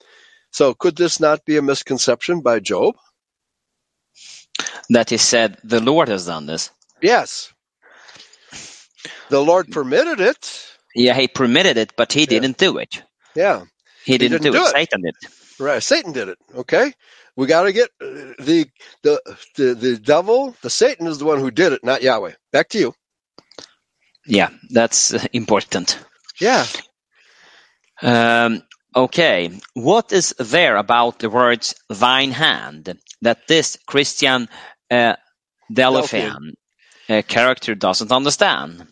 So, could this not be a misconception by Job? That he said the Lord has done this. Yes. The Lord permitted it. Yeah, he permitted it, but he yeah. didn't do it. Yeah. He didn't, he didn't do, do, it. it. Satan did. Right. Satan did it. Okay. We got to get uh, the, the the the devil. The Satan is the one who did it, not Yahweh. Back to you. Yeah, that's uh, important. Yeah. Um, okay. What is there about the words "thine hand" that this Christian uh, uh, character doesn't understand?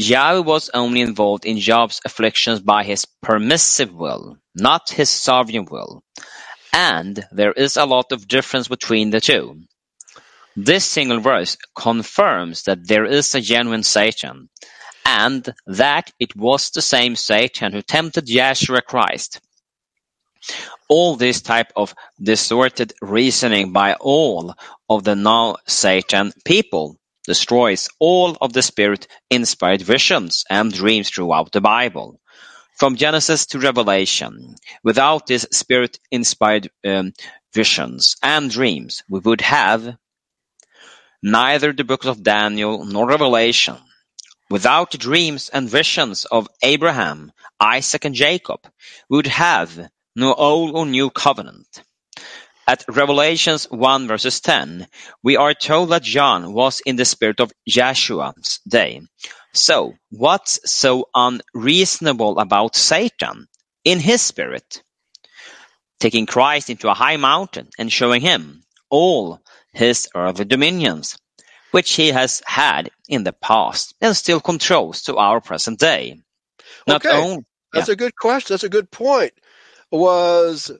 Yahweh was only involved in Job's afflictions by his permissive will, not his sovereign will, and there is a lot of difference between the two. This single verse confirms that there is a genuine Satan, and that it was the same Satan who tempted Yeshua Christ. All this type of distorted reasoning by all of the now Satan people destroys all of the Spirit-inspired visions and dreams throughout the Bible, from Genesis to Revelation. Without these Spirit-inspired um, visions and dreams, we would have neither the books of Daniel nor Revelation. Without the dreams and visions of Abraham, Isaac, and Jacob, we would have no old or new covenant. At Revelations one verses ten, we are told that John was in the spirit of Joshua's day. So, what's so unreasonable about Satan in his spirit? Taking Christ into a high mountain and showing him all his earthly dominions, which he has had in the past and still controls to our present day. Not okay. Only, That's yeah. a good question. That's a good point. Was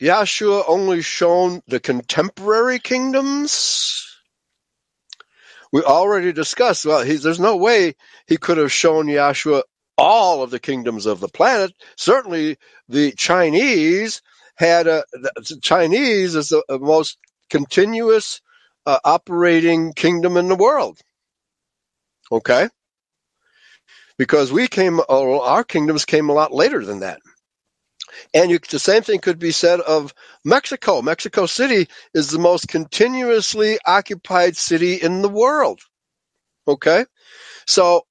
Yahshua only shown the contemporary kingdoms? We already discussed, well, he, there's no way he could have shown Yahshua all of the kingdoms of the planet. Certainly the Chinese had a, the Chinese is the most continuous uh, operating kingdom in the world. Okay? Because we came, our kingdoms came a lot later than that. And you, the same thing could be said of Mexico. Mexico City is the most continuously occupied city in the world. Okay? So,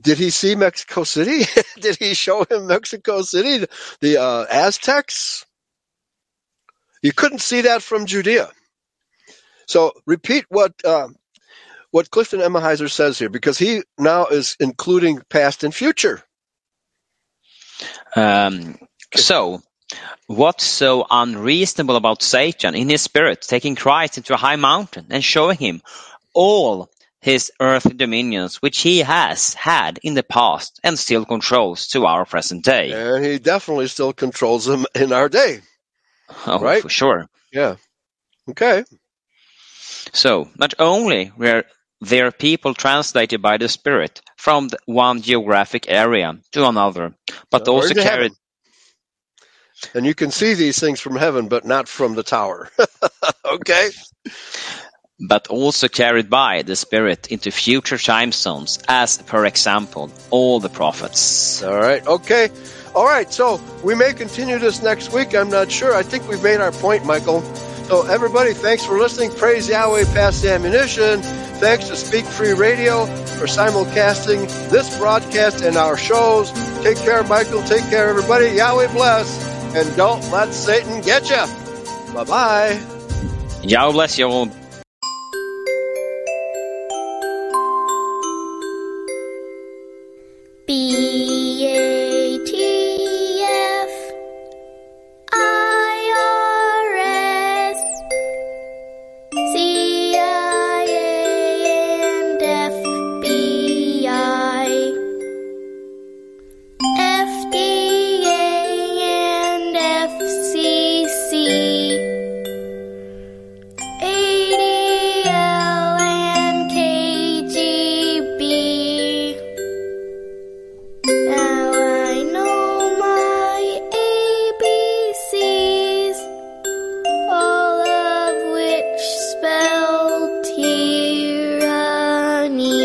did he see Mexico City? [laughs] did he show him Mexico City? The uh, Aztecs? You couldn't see that from Judea. So repeat what uh, what Clifton Emahiser says here, because he now is including past and future. Um, so, what's so unreasonable about Satan in his spirit taking Christ into a high mountain and showing him all his earthly dominions which he has had in the past and still controls to our present day? And he definitely still controls them in our day. Oh, Right. for sure. Yeah. Okay. So, not only were there people translated by the Spirit from one geographic area to another, but Uh, also carried? And you can see these things from heaven, but not from the tower. [laughs] okay. but also carried by the Spirit into future time zones, as per example, all the prophets. All right. Okay. All right. So we may continue this next week. I'm not sure. I think we've made our point, Michael. So everybody, thanks for listening. Praise Yahweh pass the ammunition. Thanks to Speak Free Radio for simulcasting this broadcast and our shows. Take care, Michael. Take care, everybody. Yahweh bless. And don't let Satan get you. Bye bye. Yahweh bless you